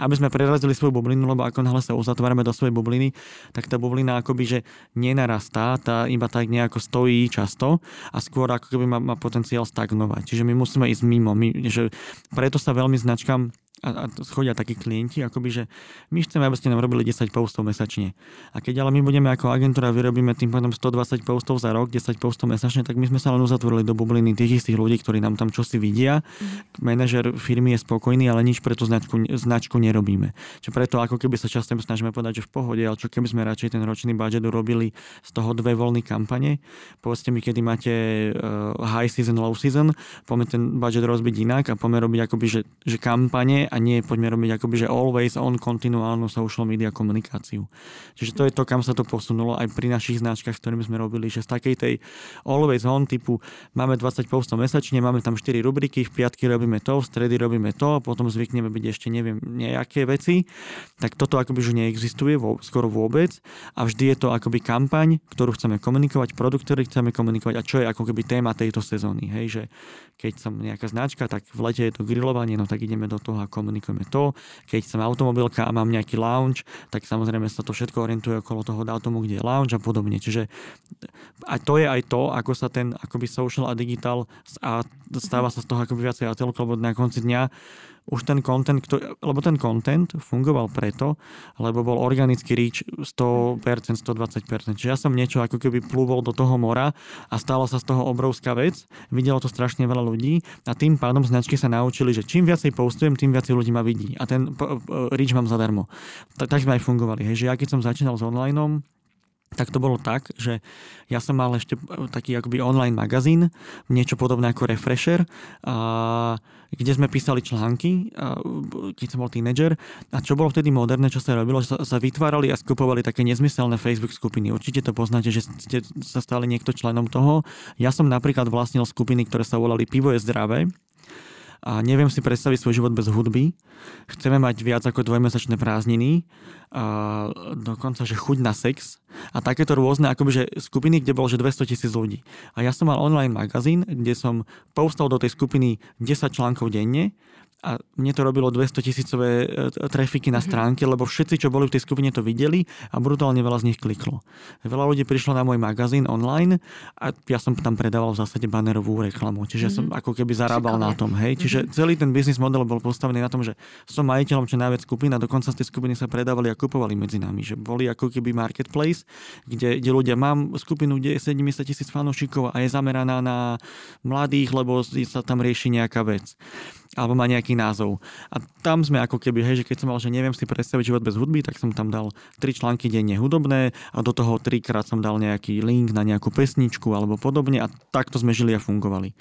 aby sme prerazili svoju bublinu, lebo ako náhle sa uzatvárame do svojej bubliny, tak tá bublina akoby, že nenarastá, tá iba tak nejako stojí často a skôr ako keby má, má potenciál stagnovať. Čiže my musíme ísť mimo. My, že preto sa veľmi značkám a, a chodia takí klienti, akoby, že my chceme, aby ste nám robili 10 postov mesačne. A keď ale my budeme ako agentúra, vyrobíme tým pádom 120 postov za rok, 10 postov mesačne, tak my sme sa len uzatvorili do bubliny tých istých ľudí, ktorí nám tam čosi vidia. Mm. Manažer firmy je spokojný, ale nič pre tú značku, značku nerobíme. Čiže preto ako keby sa často snažíme povedať, že v pohode, ale čo keby sme radšej ten ročný budget urobili z toho dve voľné kampane. Povedzte mi, kedy máte uh, high season, low season, poďme ten budget rozbiť inak a poďme robiť akoby, že, že kampane a nie poďme robiť akoby, že always on kontinuálnu social media komunikáciu. Čiže to je to, kam sa to posunulo aj pri našich značkách, ktorými sme robili, že z takej tej always on typu máme 20 postov mesačne, máme tam 4 rubriky, v piatky robíme to, v stredy robíme to, potom zvykneme byť ešte neviem nejaké veci, tak toto akoby už neexistuje skoro vôbec a vždy je to akoby kampaň, ktorú chceme komunikovať, produkt, ktorý chceme komunikovať a čo je ako keby téma tejto sezóny. Hej, že keď som nejaká značka, tak v lete je to grilovanie, no tak ideme do toho a komunikujeme to. Keď som automobilka a mám nejaký lounge, tak samozrejme sa to všetko orientuje okolo toho dátumu, kde je lounge a podobne. Čiže a to je aj to, ako sa ten akoby social a digital a stáva sa z toho akoby viacej a lebo na konci dňa už ten content, ktorý, lebo ten content fungoval preto, lebo bol organický reach 100%, 120%. Čiže ja som niečo ako keby plúvol do toho mora a stala sa z toho obrovská vec, videlo to strašne veľa ľudí a tým pádom značky sa naučili, že čím viacej postujem, tým viacej ľudí ma vidí a ten reach mám zadarmo. Tak sme aj fungovali. Hej, že ja keď som začínal s online, tak to bolo tak, že ja som mal ešte taký akoby online magazín, niečo podobné ako Refresher, a, kde sme písali články, a, keď som bol tínedžer. A čo bolo vtedy moderné, čo sa robilo, sa, sa vytvárali a skupovali také nezmyselné Facebook skupiny. Určite to poznáte, že ste sa stali niekto členom toho. Ja som napríklad vlastnil skupiny, ktoré sa volali Pivo je zdravé a neviem si predstaviť svoj život bez hudby. Chceme mať viac ako dvojmesačné prázdniny, a dokonca, že chuť na sex a takéto rôzne akoby, skupiny, kde bolo, že 200 tisíc ľudí. A ja som mal online magazín, kde som postal do tej skupiny 10 článkov denne a mne to robilo 200 tisícové e, trafiky na stránke, lebo všetci, čo boli v tej skupine, to videli a brutálne veľa z nich kliklo. Veľa ľudí prišlo na môj magazín online a ja som tam predával v zásade banerovú reklamu, čiže mm-hmm. som mhm. ako keby zarábal Šikovne. na tom. Hej? Čiže mm-hmm. celý ten biznis model bol postavený na tom, že som majiteľom čo najviac skupín a dokonca z tej skupiny sa predávali a kupovali medzi nami. Že boli ako keby marketplace, kde, kde ľudia mám skupinu, kde je 70 tisíc fanúšikov a je zameraná na mladých, lebo sa tam rieši nejaká vec alebo má nejaký názov. A tam sme ako keby, hej, že keď som mal, že neviem si predstaviť život bez hudby, tak som tam dal tri články denne hudobné a do toho trikrát som dal nejaký link na nejakú pesničku alebo podobne a takto sme žili a fungovali.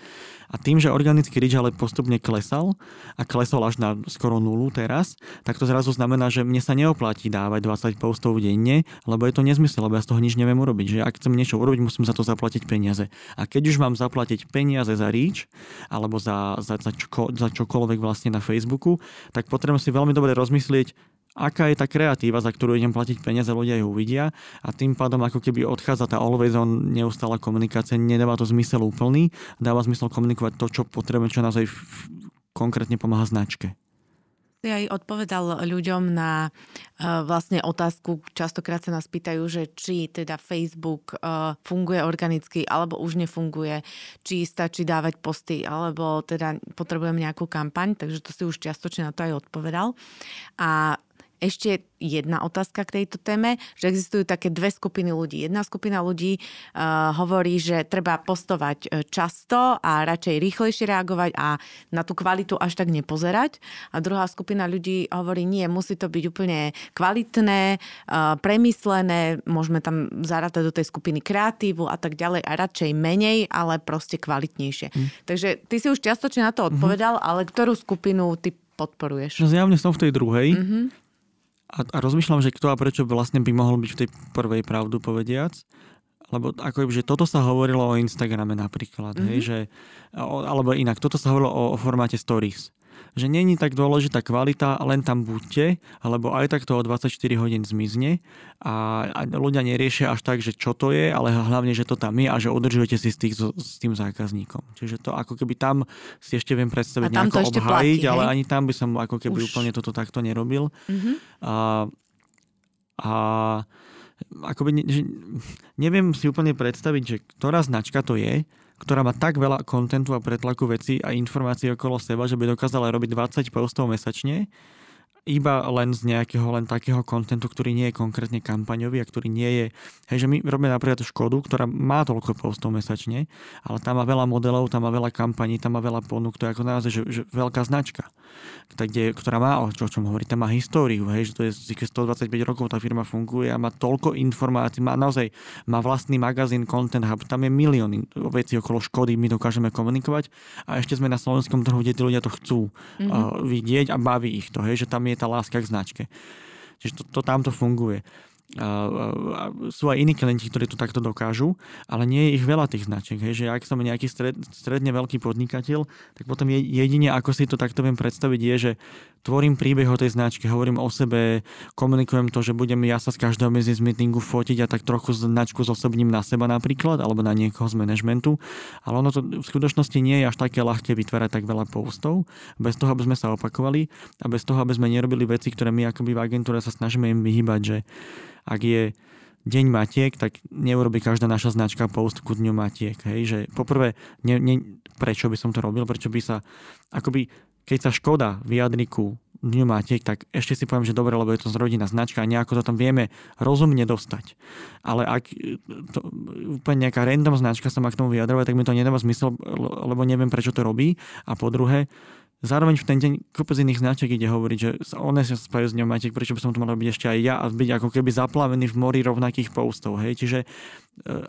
A tým, že organický reach ale postupne klesal a klesol až na skoro nulu teraz, tak to zrazu znamená, že mne sa neoplatí dávať 20 postov denne, lebo je to nezmysel, lebo ja z toho nič neviem urobiť. Že ak chcem niečo urobiť, musím za to zaplatiť peniaze. A keď už mám zaplatiť peniaze za reach, alebo za, za, za, čoko, za čokoľvek vlastne na Facebooku, tak potrebujem si veľmi dobre rozmyslieť, aká je tá kreatíva, za ktorú idem platiť peniaze, ľudia ju uvidia a tým pádom ako keby odchádza tá always on neustála komunikácia, nedáva to zmysel úplný, dáva zmysel komunikovať to, čo potrebujeme, čo naozaj konkrétne pomáha značke. si aj odpovedal ľuďom na uh, vlastne otázku, častokrát sa nás pýtajú, že či teda Facebook uh, funguje organicky, alebo už nefunguje, či stačí dávať posty, alebo teda potrebujem nejakú kampaň, takže to si už čiastočne na to aj odpovedal. A ešte jedna otázka k tejto téme, že existujú také dve skupiny ľudí. Jedna skupina ľudí uh, hovorí, že treba postovať e, často a radšej rýchlejšie reagovať a na tú kvalitu až tak nepozerať. A druhá skupina ľudí hovorí, nie, musí to byť úplne kvalitné, uh, premyslené, môžeme tam zarátať do tej skupiny kreatívu a tak ďalej a radšej menej, ale proste kvalitnejšie. Mm. Takže ty si už čiastočne na to odpovedal, mm-hmm. ale ktorú skupinu ty podporuješ? No zjavne som v tej druhej. Mm-hmm a, a rozmýšľam, že kto a prečo vlastne by mohol byť v tej prvej pravdu povediac. Lebo ako že toto sa hovorilo o Instagrame napríklad, mm-hmm. hej, mhm. že, alebo inak, toto sa hovorilo o, o formáte stories že není tak dôležitá kvalita, len tam buďte, alebo aj tak to o 24 hodín zmizne a, a ľudia neriešia až tak, že čo to je, ale hlavne, že to tam je a že udržujete si s, tých, s tým zákazníkom. Čiže to ako keby tam si ešte viem predstaviť nejako obhájiť, platí, ale ani tam by som ako keby Už. úplne toto takto nerobil. Mm-hmm. A, a akoby, že neviem si úplne predstaviť, že ktorá značka to je, ktorá má tak veľa kontentu a pretlaku veci a informácií okolo seba, že by dokázala robiť 20 postov mesačne iba len z nejakého len takého kontentu, ktorý nie je konkrétne kampaňový a ktorý nie je... Hej, že my robíme napríklad Škodu, ktorá má toľko postov mesačne, ale tam má veľa modelov, tam má veľa kampaní, tam má veľa ponúk, to je ako naozaj, že, že veľká značka, kde, ktorá má, o, čo, čom hovorí, tam má históriu, hej, že to je 125 rokov tá firma funguje a má toľko informácií, má naozaj, má vlastný magazín Content Hub, tam je milióny vecí okolo Škody, my dokážeme komunikovať a ešte sme na slovenskom trhu, kde tí ľudia to chcú mm-hmm. uh, vidieť a baví ich to, hej, že tam je tá láska k značke. Čiže to, to tamto funguje. Sú aj iní klienti, ktorí to takto dokážu, ale nie je ich veľa tých značiek. Hej, že ak som nejaký stred, stredne veľký podnikateľ, tak potom je, jedine, ako si to takto viem predstaviť, je, že tvorím príbeh o tej značke, hovorím o sebe, komunikujem to, že budem ja sa z každého business meetingu fotiť a tak trochu značku zosobním na seba napríklad, alebo na niekoho z manažmentu. Ale ono to v skutočnosti nie je až také ľahké vytvárať tak veľa postov, bez toho, aby sme sa opakovali a bez toho, aby sme nerobili veci, ktoré my akoby v agentúre sa snažíme im vyhybať, že ak je deň matiek, tak neurobi každá naša značka post ku dňu matiek. Hej? Že poprvé, ne, ne, prečo by som to robil, prečo by sa, akoby, keď sa škoda vyjadri ku dňu matiek, tak ešte si poviem, že dobre, lebo je to z rodina značka a nejako to tam vieme rozumne dostať. Ale ak to, úplne nejaká random značka sa má k tomu vyjadrovať, tak mi to nedáva zmysel, lebo neviem, prečo to robí. A po druhé, Zároveň v ten deň kopec iných značiek ide hovoriť, že one sa spájajú s ňou Matek, prečo by som to mal robiť ešte aj ja a byť ako keby zaplavený v mori rovnakých postov. Hej? Čiže e,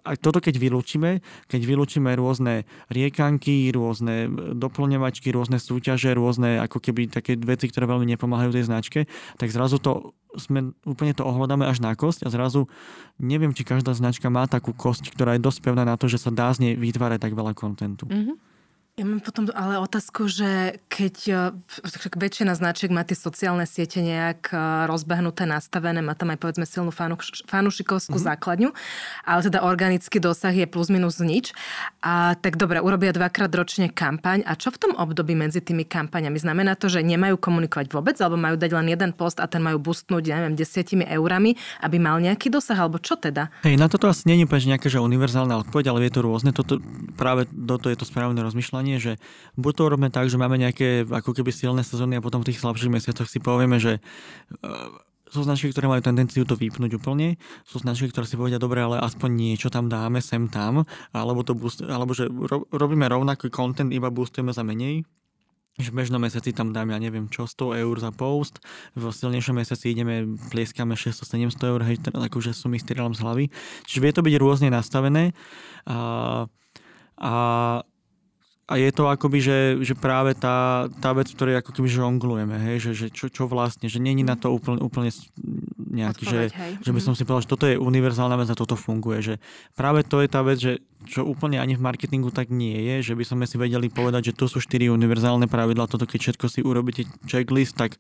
a toto keď vylúčime, keď vylúčime rôzne riekanky, rôzne doplňovačky, rôzne súťaže, rôzne ako keby také veci, ktoré veľmi nepomáhajú tej značke, tak zrazu to sme úplne to ohľadáme až na kosť a zrazu neviem, či každá značka má takú kosť, ktorá je dosť pevná na to, že sa dá z nej vytvárať tak veľa kontentu. Mm-hmm. Ja mám potom ale otázku, že keď e, väčšina značiek má tie sociálne siete nejak e, rozbehnuté, nastavené, má tam aj povedzme silnú fanušikovskú mm-hmm. základňu, ale teda organický dosah je plus minus nič. A tak dobre, urobia dvakrát ročne kampaň. A čo v tom období medzi tými kampaňami? Znamená to, že nemajú komunikovať vôbec, alebo majú dať len jeden post a ten majú boostnúť, ja neviem, desiatimi eurami, aby mal nejaký dosah, alebo čo teda? Hej, na toto asi nie je nejaká že univerzálna odpoveď, ale je to rôzne. Toto, práve toto je to správne rozmýšľanie fungovanie, že buď to robíme tak, že máme nejaké ako keby silné sezóny a potom v tých slabších mesiacoch si povieme, že e, sú značky, ktoré majú tendenciu to vypnúť úplne, sú značky, ktoré si povedia, dobre, ale aspoň niečo tam dáme sem tam, alebo, to boost, alebo že ro, robíme rovnaký content, iba boostujeme za menej, že v bežnom mesiaci tam dáme, ja neviem čo, 100 eur za post, v silnejšom mesiaci ideme, plieskame 600-700 eur, hej, teraz akože mi strieľam z hlavy. Čiže vie to byť rôzne nastavené. A, a a je to akoby, že, že práve tá, tá vec, ktorej ako keby žonglujeme, hej, že, že čo, čo vlastne, že není na to úplne, úplne nejaký, že, že by som si povedal, že toto je univerzálna vec a toto funguje, že práve to je tá vec, že čo úplne ani v marketingu tak nie je, že by sme si vedeli povedať, že to sú štyri univerzálne pravidla, toto keď všetko si urobíte checklist, tak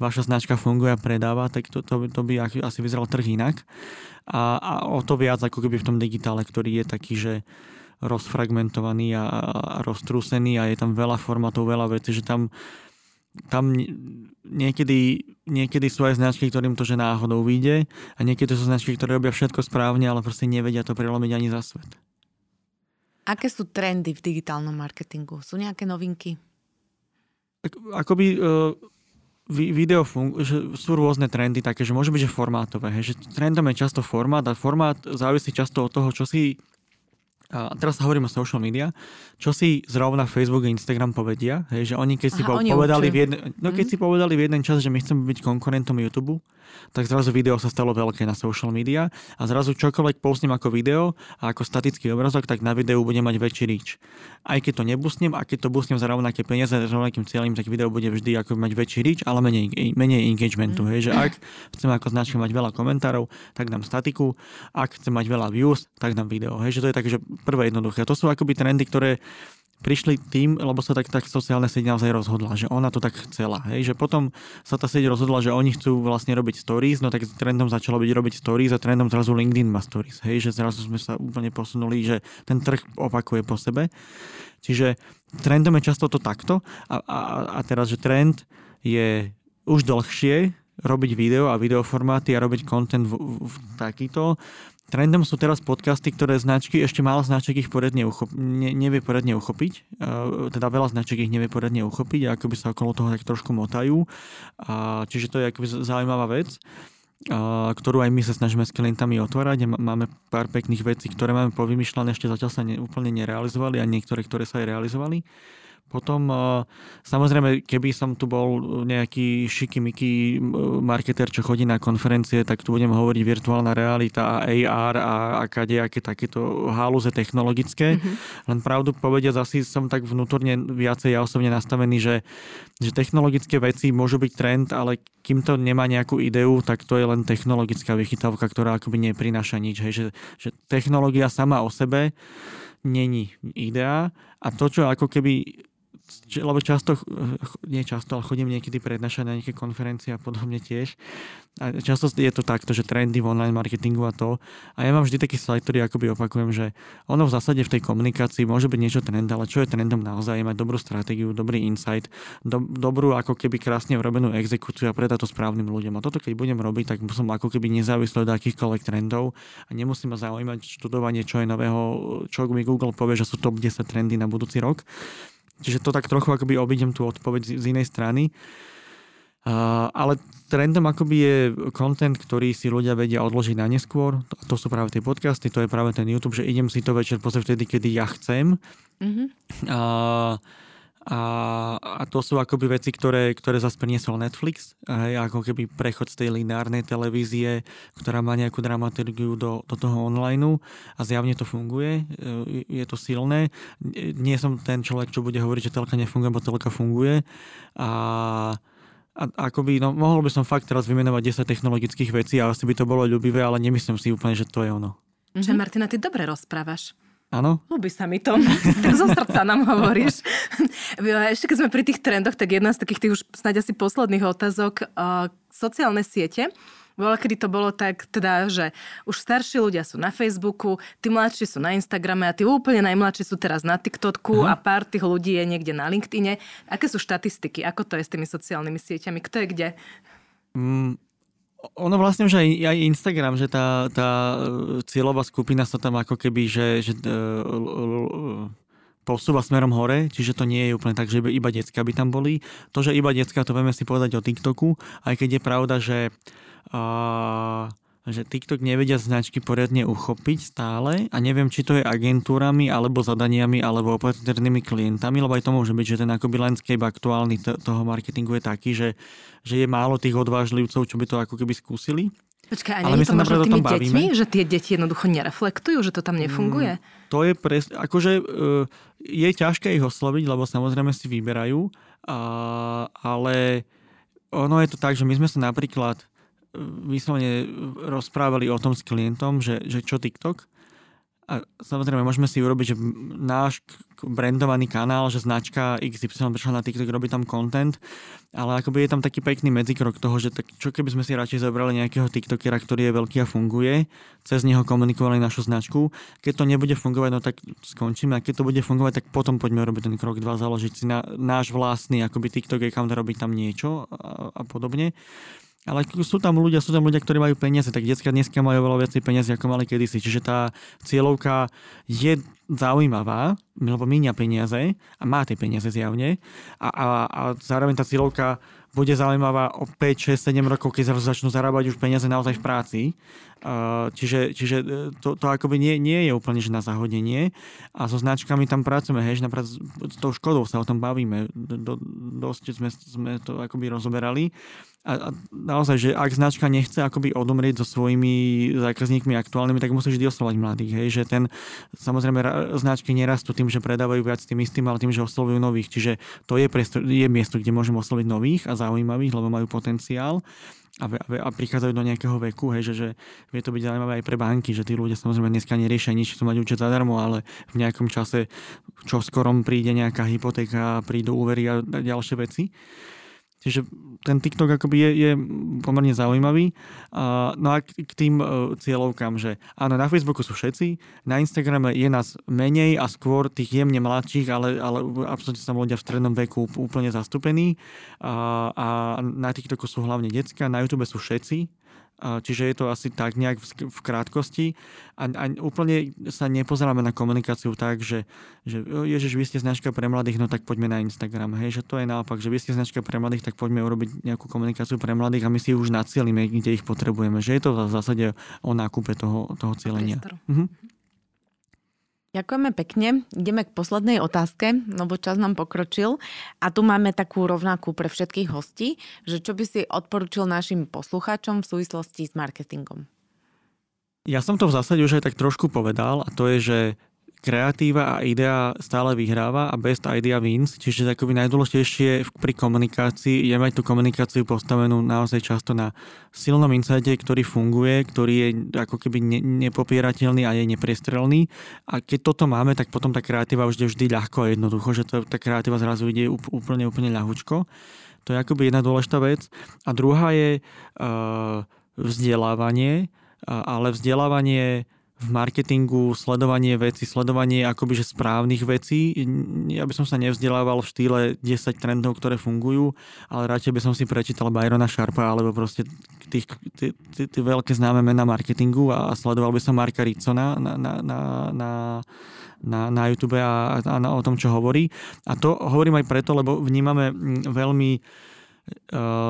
vaša značka funguje a predáva, tak to, to, to by asi vyzeral trh inak. A, a o to viac ako keby v tom digitále, ktorý je taký, že rozfragmentovaný a, a roztrúsený a je tam veľa formatov, veľa vecí, že tam tam niekedy, niekedy sú aj značky, ktorým to že náhodou vyjde a niekedy sú značky, ktoré robia všetko správne, ale proste nevedia to prelomiť ani za svet. Aké sú trendy v digitálnom marketingu? Sú nejaké novinky? Tak, akoby uh, video fun- že sú rôzne trendy také, že môže byť, že formátové. Hej, že trendom je často formát a formát závisí často od toho, čo si a teraz hovorím o social media, čo si zrovna Facebook a Instagram povedia, hej, že oni keď si Aha, po- oni povedali, v jeden, no, keď mm. si povedali v jeden čas, že my chceme byť konkurentom YouTube, tak zrazu video sa stalo veľké na social media a zrazu čokoľvek postnem ako video a ako statický obrazok, tak na videu bude mať väčší reach. Aj keď to nebusnem, a keď to busnem za rovnaké peniaze, za rovnakým cieľom, tak video bude vždy ako mať väčší reach, ale menej, menej engagementu. Mm. Hej, že ak chcem ako značka mať veľa komentárov, tak dám statiku, ak chcem mať veľa views, tak dám video. Hej, že to je také, že prvé jednoduché. To sú akoby trendy, ktoré prišli tým, lebo sa tak, tak sociálne sieť naozaj rozhodla, že ona to tak chcela. Hej? Že potom sa tá sieť rozhodla, že oni chcú vlastne robiť stories, no tak trendom začalo byť robiť stories a trendom zrazu LinkedIn má stories. Hej? Že zrazu sme sa úplne posunuli, že ten trh opakuje po sebe. Čiže trendom je často to takto a, a, a teraz, že trend je už dlhšie robiť video a videoformáty a robiť content v, v, v takýto Trendom sú teraz podcasty, ktoré značky, ešte málo značiek ich poriadne uchop, ne, nevie poriadne uchopiť. Uh, teda veľa značiek ich nevie poriadne uchopiť a akoby sa okolo toho tak trošku motajú. Uh, čiže to je akoby zaujímavá vec, uh, ktorú aj my sa snažíme s klientami otvárať. Máme pár pekných vecí, ktoré máme povymýšľané, ešte zatiaľ sa ne, úplne nerealizovali a niektoré, ktoré sa aj realizovali. Potom eh, samozrejme, keby som tu bol nejaký šikimiký marketer, čo chodí na konferencie, tak tu budem hovoriť virtuálna realita a AR a, a kadejaké takéto halúze technologické. Mm-hmm. Len pravdu povedia, zase som tak vnútorne viacej ja osobne nastavený, že, že technologické veci môžu byť trend, ale kým to nemá nejakú ideu, tak to je len technologická vychytávka, ktorá akoby neprináša nič. Hej. Že, že technológia sama o sebe není idea a to, čo ako keby lebo často, nie často, ale chodím niekedy prednášať na nejaké konferencie a podobne tiež. A často je to takto, že trendy v online marketingu a to. A ja mám vždy taký slide, ktorý akoby opakujem, že ono v zásade v tej komunikácii môže byť niečo trend, ale čo je trendom naozaj, mať dobrú stratégiu, dobrý insight, do, dobrú ako keby krásne urobenú exekúciu a predať to správnym ľuďom. A toto keď budem robiť, tak som ako keby nezávislý od akýchkoľvek trendov a nemusím ma zaujímať študovanie, čo je nového, čo mi Google povie, že sú top 10 trendy na budúci rok Čiže to tak trochu akoby obidem tú odpoveď z, z inej strany. Uh, ale trendom akoby je content, ktorý si ľudia vedia odložiť na neskôr. To, to sú práve tie podcasty, to je práve ten YouTube, že idem si to večer pozrieť vtedy, kedy ja chcem. Mm-hmm. Uh, a, a to sú akoby veci, ktoré, ktoré zase priniesol Netflix, hej, ako keby prechod z tej lineárnej televízie, ktorá má nejakú dramaturgiu do, do toho online a zjavne to funguje, e, je to silné. Nie som ten človek, čo bude hovoriť, že telka nefunguje, bo telka funguje. A a akoby, no, mohol by som fakt teraz vymenovať 10 technologických vecí a asi by to bolo ľubivé, ale nemyslím si úplne, že to je ono. Že Martina, ty dobre rozprávaš. Áno? Ľubí sa mi to. [LAUGHS] tak zo srdca nám hovoríš. Ešte keď sme pri tých trendoch, tak jedna z takých tých už snáď asi posledných otázok. Uh, sociálne siete. Bola, kedy to bolo tak, teda, že už starší ľudia sú na Facebooku, tí mladší sú na Instagrame a tí úplne najmladší sú teraz na TikToku uh-huh. a pár tých ľudí je niekde na LinkedIne. Aké sú štatistiky? Ako to je s tými sociálnymi sieťami? Kto je kde? Mm, ono vlastne už aj, aj Instagram, že tá, tá e, cieľová skupina sa tam ako keby, že, že uh, posúva smerom hore, čiže to nie je úplne tak, že iba decka by tam boli. To, že iba decka, to vieme si povedať o TikToku, aj keď je pravda, že uh, že TikTok nevedia značky poriadne uchopiť stále a neviem, či to je agentúrami, alebo zadaniami, alebo opaternými klientami, lebo aj to môže byť, že ten akoby landscape aktuálny t- toho marketingu je taký, že, že je málo tých odvážlivcov, čo by to ako keby skúsili. Počkaj, a nie je to možno tými deťmi, že tie deti jednoducho nereflektujú, že to tam nefunguje? Mm, to je presne, akože e, je ťažké ich osloviť, lebo samozrejme si vyberajú, a, ale ono je to tak, že my sme sa napríklad vyslovene rozprávali o tom s klientom, že, že čo TikTok. a samozrejme môžeme si urobiť, že náš brandovaný kanál, že značka XY prišla na TikTok, robí tam content, ale akoby je tam taký pekný medzikrok toho, že tak, čo keby sme si radšej zobrali nejakého TikTokera, ktorý je veľký a funguje, cez neho komunikovali našu značku. Keď to nebude fungovať, no tak skončíme a keď to bude fungovať, tak potom poďme robiť ten krok 2, založiť si na, náš vlastný akoby TikTok a robiť tam niečo a, a podobne. Ale sú tam ľudia, sú tam ľudia, ktorí majú peniaze, tak detská dneska majú oveľa viacej peniazy, ako mali kedysi. Čiže tá cieľovka je zaujímavá, lebo míňa peniaze a má tie peniaze zjavne. A, a, a zároveň tá cieľovka bude zaujímavá o 5, 6, 7 rokov, keď začnú zarábať už peniaze naozaj v práci. Čiže, čiže e, to, to akoby nie, nie je úplne že na zahodenie. A so značkami tam pracujeme, hej, napríklad s tou škodou sa o tom bavíme. Do, dosť sme, sme to akoby rozoberali a, a naozaj, že ak značka nechce akoby odomrieť so svojimi zákazníkmi aktuálnymi, tak musí vždy oslovať mladých. Hej? Že ten, samozrejme, značky nerastú tým, že predávajú viac tým istým, ale tým, že oslovujú nových. Čiže to je, priestor, je miesto, kde môžeme osloviť nových a zaujímavých, lebo majú potenciál a, a, a prichádzajú do nejakého veku, hej, že, že vie to byť zaujímavé aj pre banky, že tí ľudia samozrejme dneska neriešia nič, chcú mať účet zadarmo, ale v nejakom čase, čo skorom príde nejaká hypotéka, prídu úvery a ďalšie veci. Čiže ten TikTok akoby je, je pomerne zaujímavý. Uh, no a k, tým uh, cieľovkám, že áno, na Facebooku sú všetci, na Instagrame je nás menej a skôr tých jemne mladších, ale, ale absolútne sa ľudia v strednom veku úplne zastúpení. Uh, a na TikToku sú hlavne decka, na YouTube sú všetci, Čiže je to asi tak nejak v, krátkosti. A, a úplne sa nepozeráme na komunikáciu tak, že, že ježiš, vy ste značka pre mladých, no tak poďme na Instagram. Hej, že to je naopak, že vy ste značka pre mladých, tak poďme urobiť nejakú komunikáciu pre mladých a my si už nacielime, kde ich potrebujeme. Že je to v zásade o nákupe toho, toho cieľenia. Mhm. Ďakujeme pekne. Ideme k poslednej otázke, lebo čas nám pokročil. A tu máme takú rovnakú pre všetkých hostí, že čo by si odporučil našim poslucháčom v súvislosti s marketingom? Ja som to v zásade už aj tak trošku povedal a to je, že kreatíva a idea stále vyhráva a best idea wins, čiže akoby najdôležitejšie pri komunikácii je mať tú komunikáciu postavenú naozaj často na silnom insighte, ktorý funguje, ktorý je ako keby ne, nepopierateľný a je nepriestrelný a keď toto máme, tak potom tá kreatíva už ide vždy ľahko a jednoducho, že to, tá kreatíva zrazu ide úplne, úplne ľahučko. To je akoby jedna dôležitá vec. A druhá je uh, vzdelávanie, uh, ale vzdelávanie v marketingu, sledovanie veci, sledovanie akoby že správnych vecí. Ja by som sa nevzdelával v štýle 10 trendov, ktoré fungujú, ale radšej by som si prečítal Byrona Sharpa alebo proste tých, tí veľké známe mená marketingu a sledoval by som Marka Ricona na, na, na, na na, na YouTube a, a na, o tom, čo hovorí. A to hovorím aj preto, lebo vnímame veľmi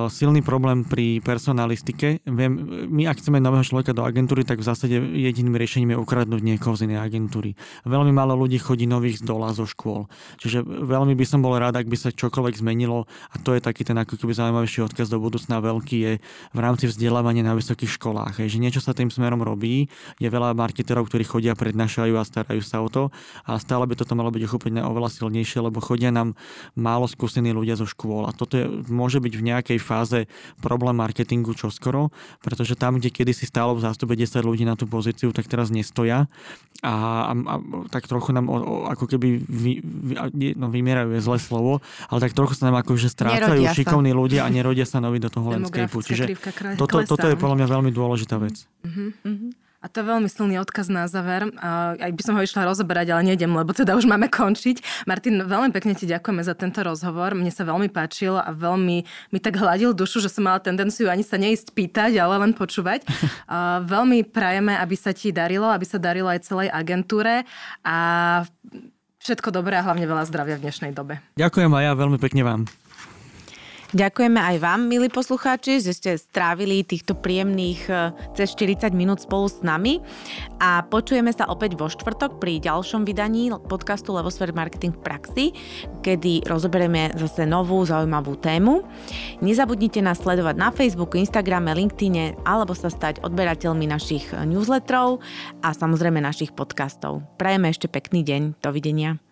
silný problém pri personalistike. Viem, my ak chceme nového človeka do agentúry, tak v zásade jediným riešením je ukradnúť niekoho z inej agentúry. Veľmi málo ľudí chodí nových z dola zo škôl. Čiže veľmi by som bol rád, ak by sa čokoľvek zmenilo a to je taký ten ako keby zaujímavejší odkaz do budúcna veľký je v rámci vzdelávania na vysokých školách. Hej, že niečo sa tým smerom robí. Je veľa marketerov, ktorí chodia, prednášajú a starajú sa o to a stále by toto malo byť uchopenie oveľa silnejšie, lebo chodia nám málo skúsení ľudia zo škôl a toto je, môže byť byť v nejakej fáze problém marketingu čoskoro, pretože tam, kde kedysi stálo v zástupe 10 ľudí na tú pozíciu, tak teraz nestoja a, a, a tak trochu nám o, o, ako keby vy, vy, no, vymierajú je zlé slovo, ale tak trochu sa nám akože strácajú šikovní ľudia a nerodia sa noví do toho landscapeu. Čiže toto, toto je podľa mňa veľmi dôležitá vec. Mm-hmm. A to je veľmi silný odkaz na záver. Aj by som ho išla rozoberať, ale nejdem, lebo teda už máme končiť. Martin, veľmi pekne ti ďakujeme za tento rozhovor. Mne sa veľmi páčil a veľmi mi tak hladil dušu, že som mala tendenciu ani sa neísť pýtať, ale len počúvať. veľmi prajeme, aby sa ti darilo, aby sa darilo aj celej agentúre a všetko dobré a hlavne veľa zdravia v dnešnej dobe. Ďakujem a ja veľmi pekne vám. Ďakujeme aj vám, milí poslucháči, že ste strávili týchto príjemných e, cez 40 minút spolu s nami a počujeme sa opäť vo štvrtok pri ďalšom vydaní podcastu Levosfér Marketing v praxi, kedy rozoberieme zase novú zaujímavú tému. Nezabudnite nás sledovať na Facebooku, Instagrame, LinkedIne alebo sa stať odberateľmi našich newsletterov a samozrejme našich podcastov. Prajeme ešte pekný deň. Dovidenia.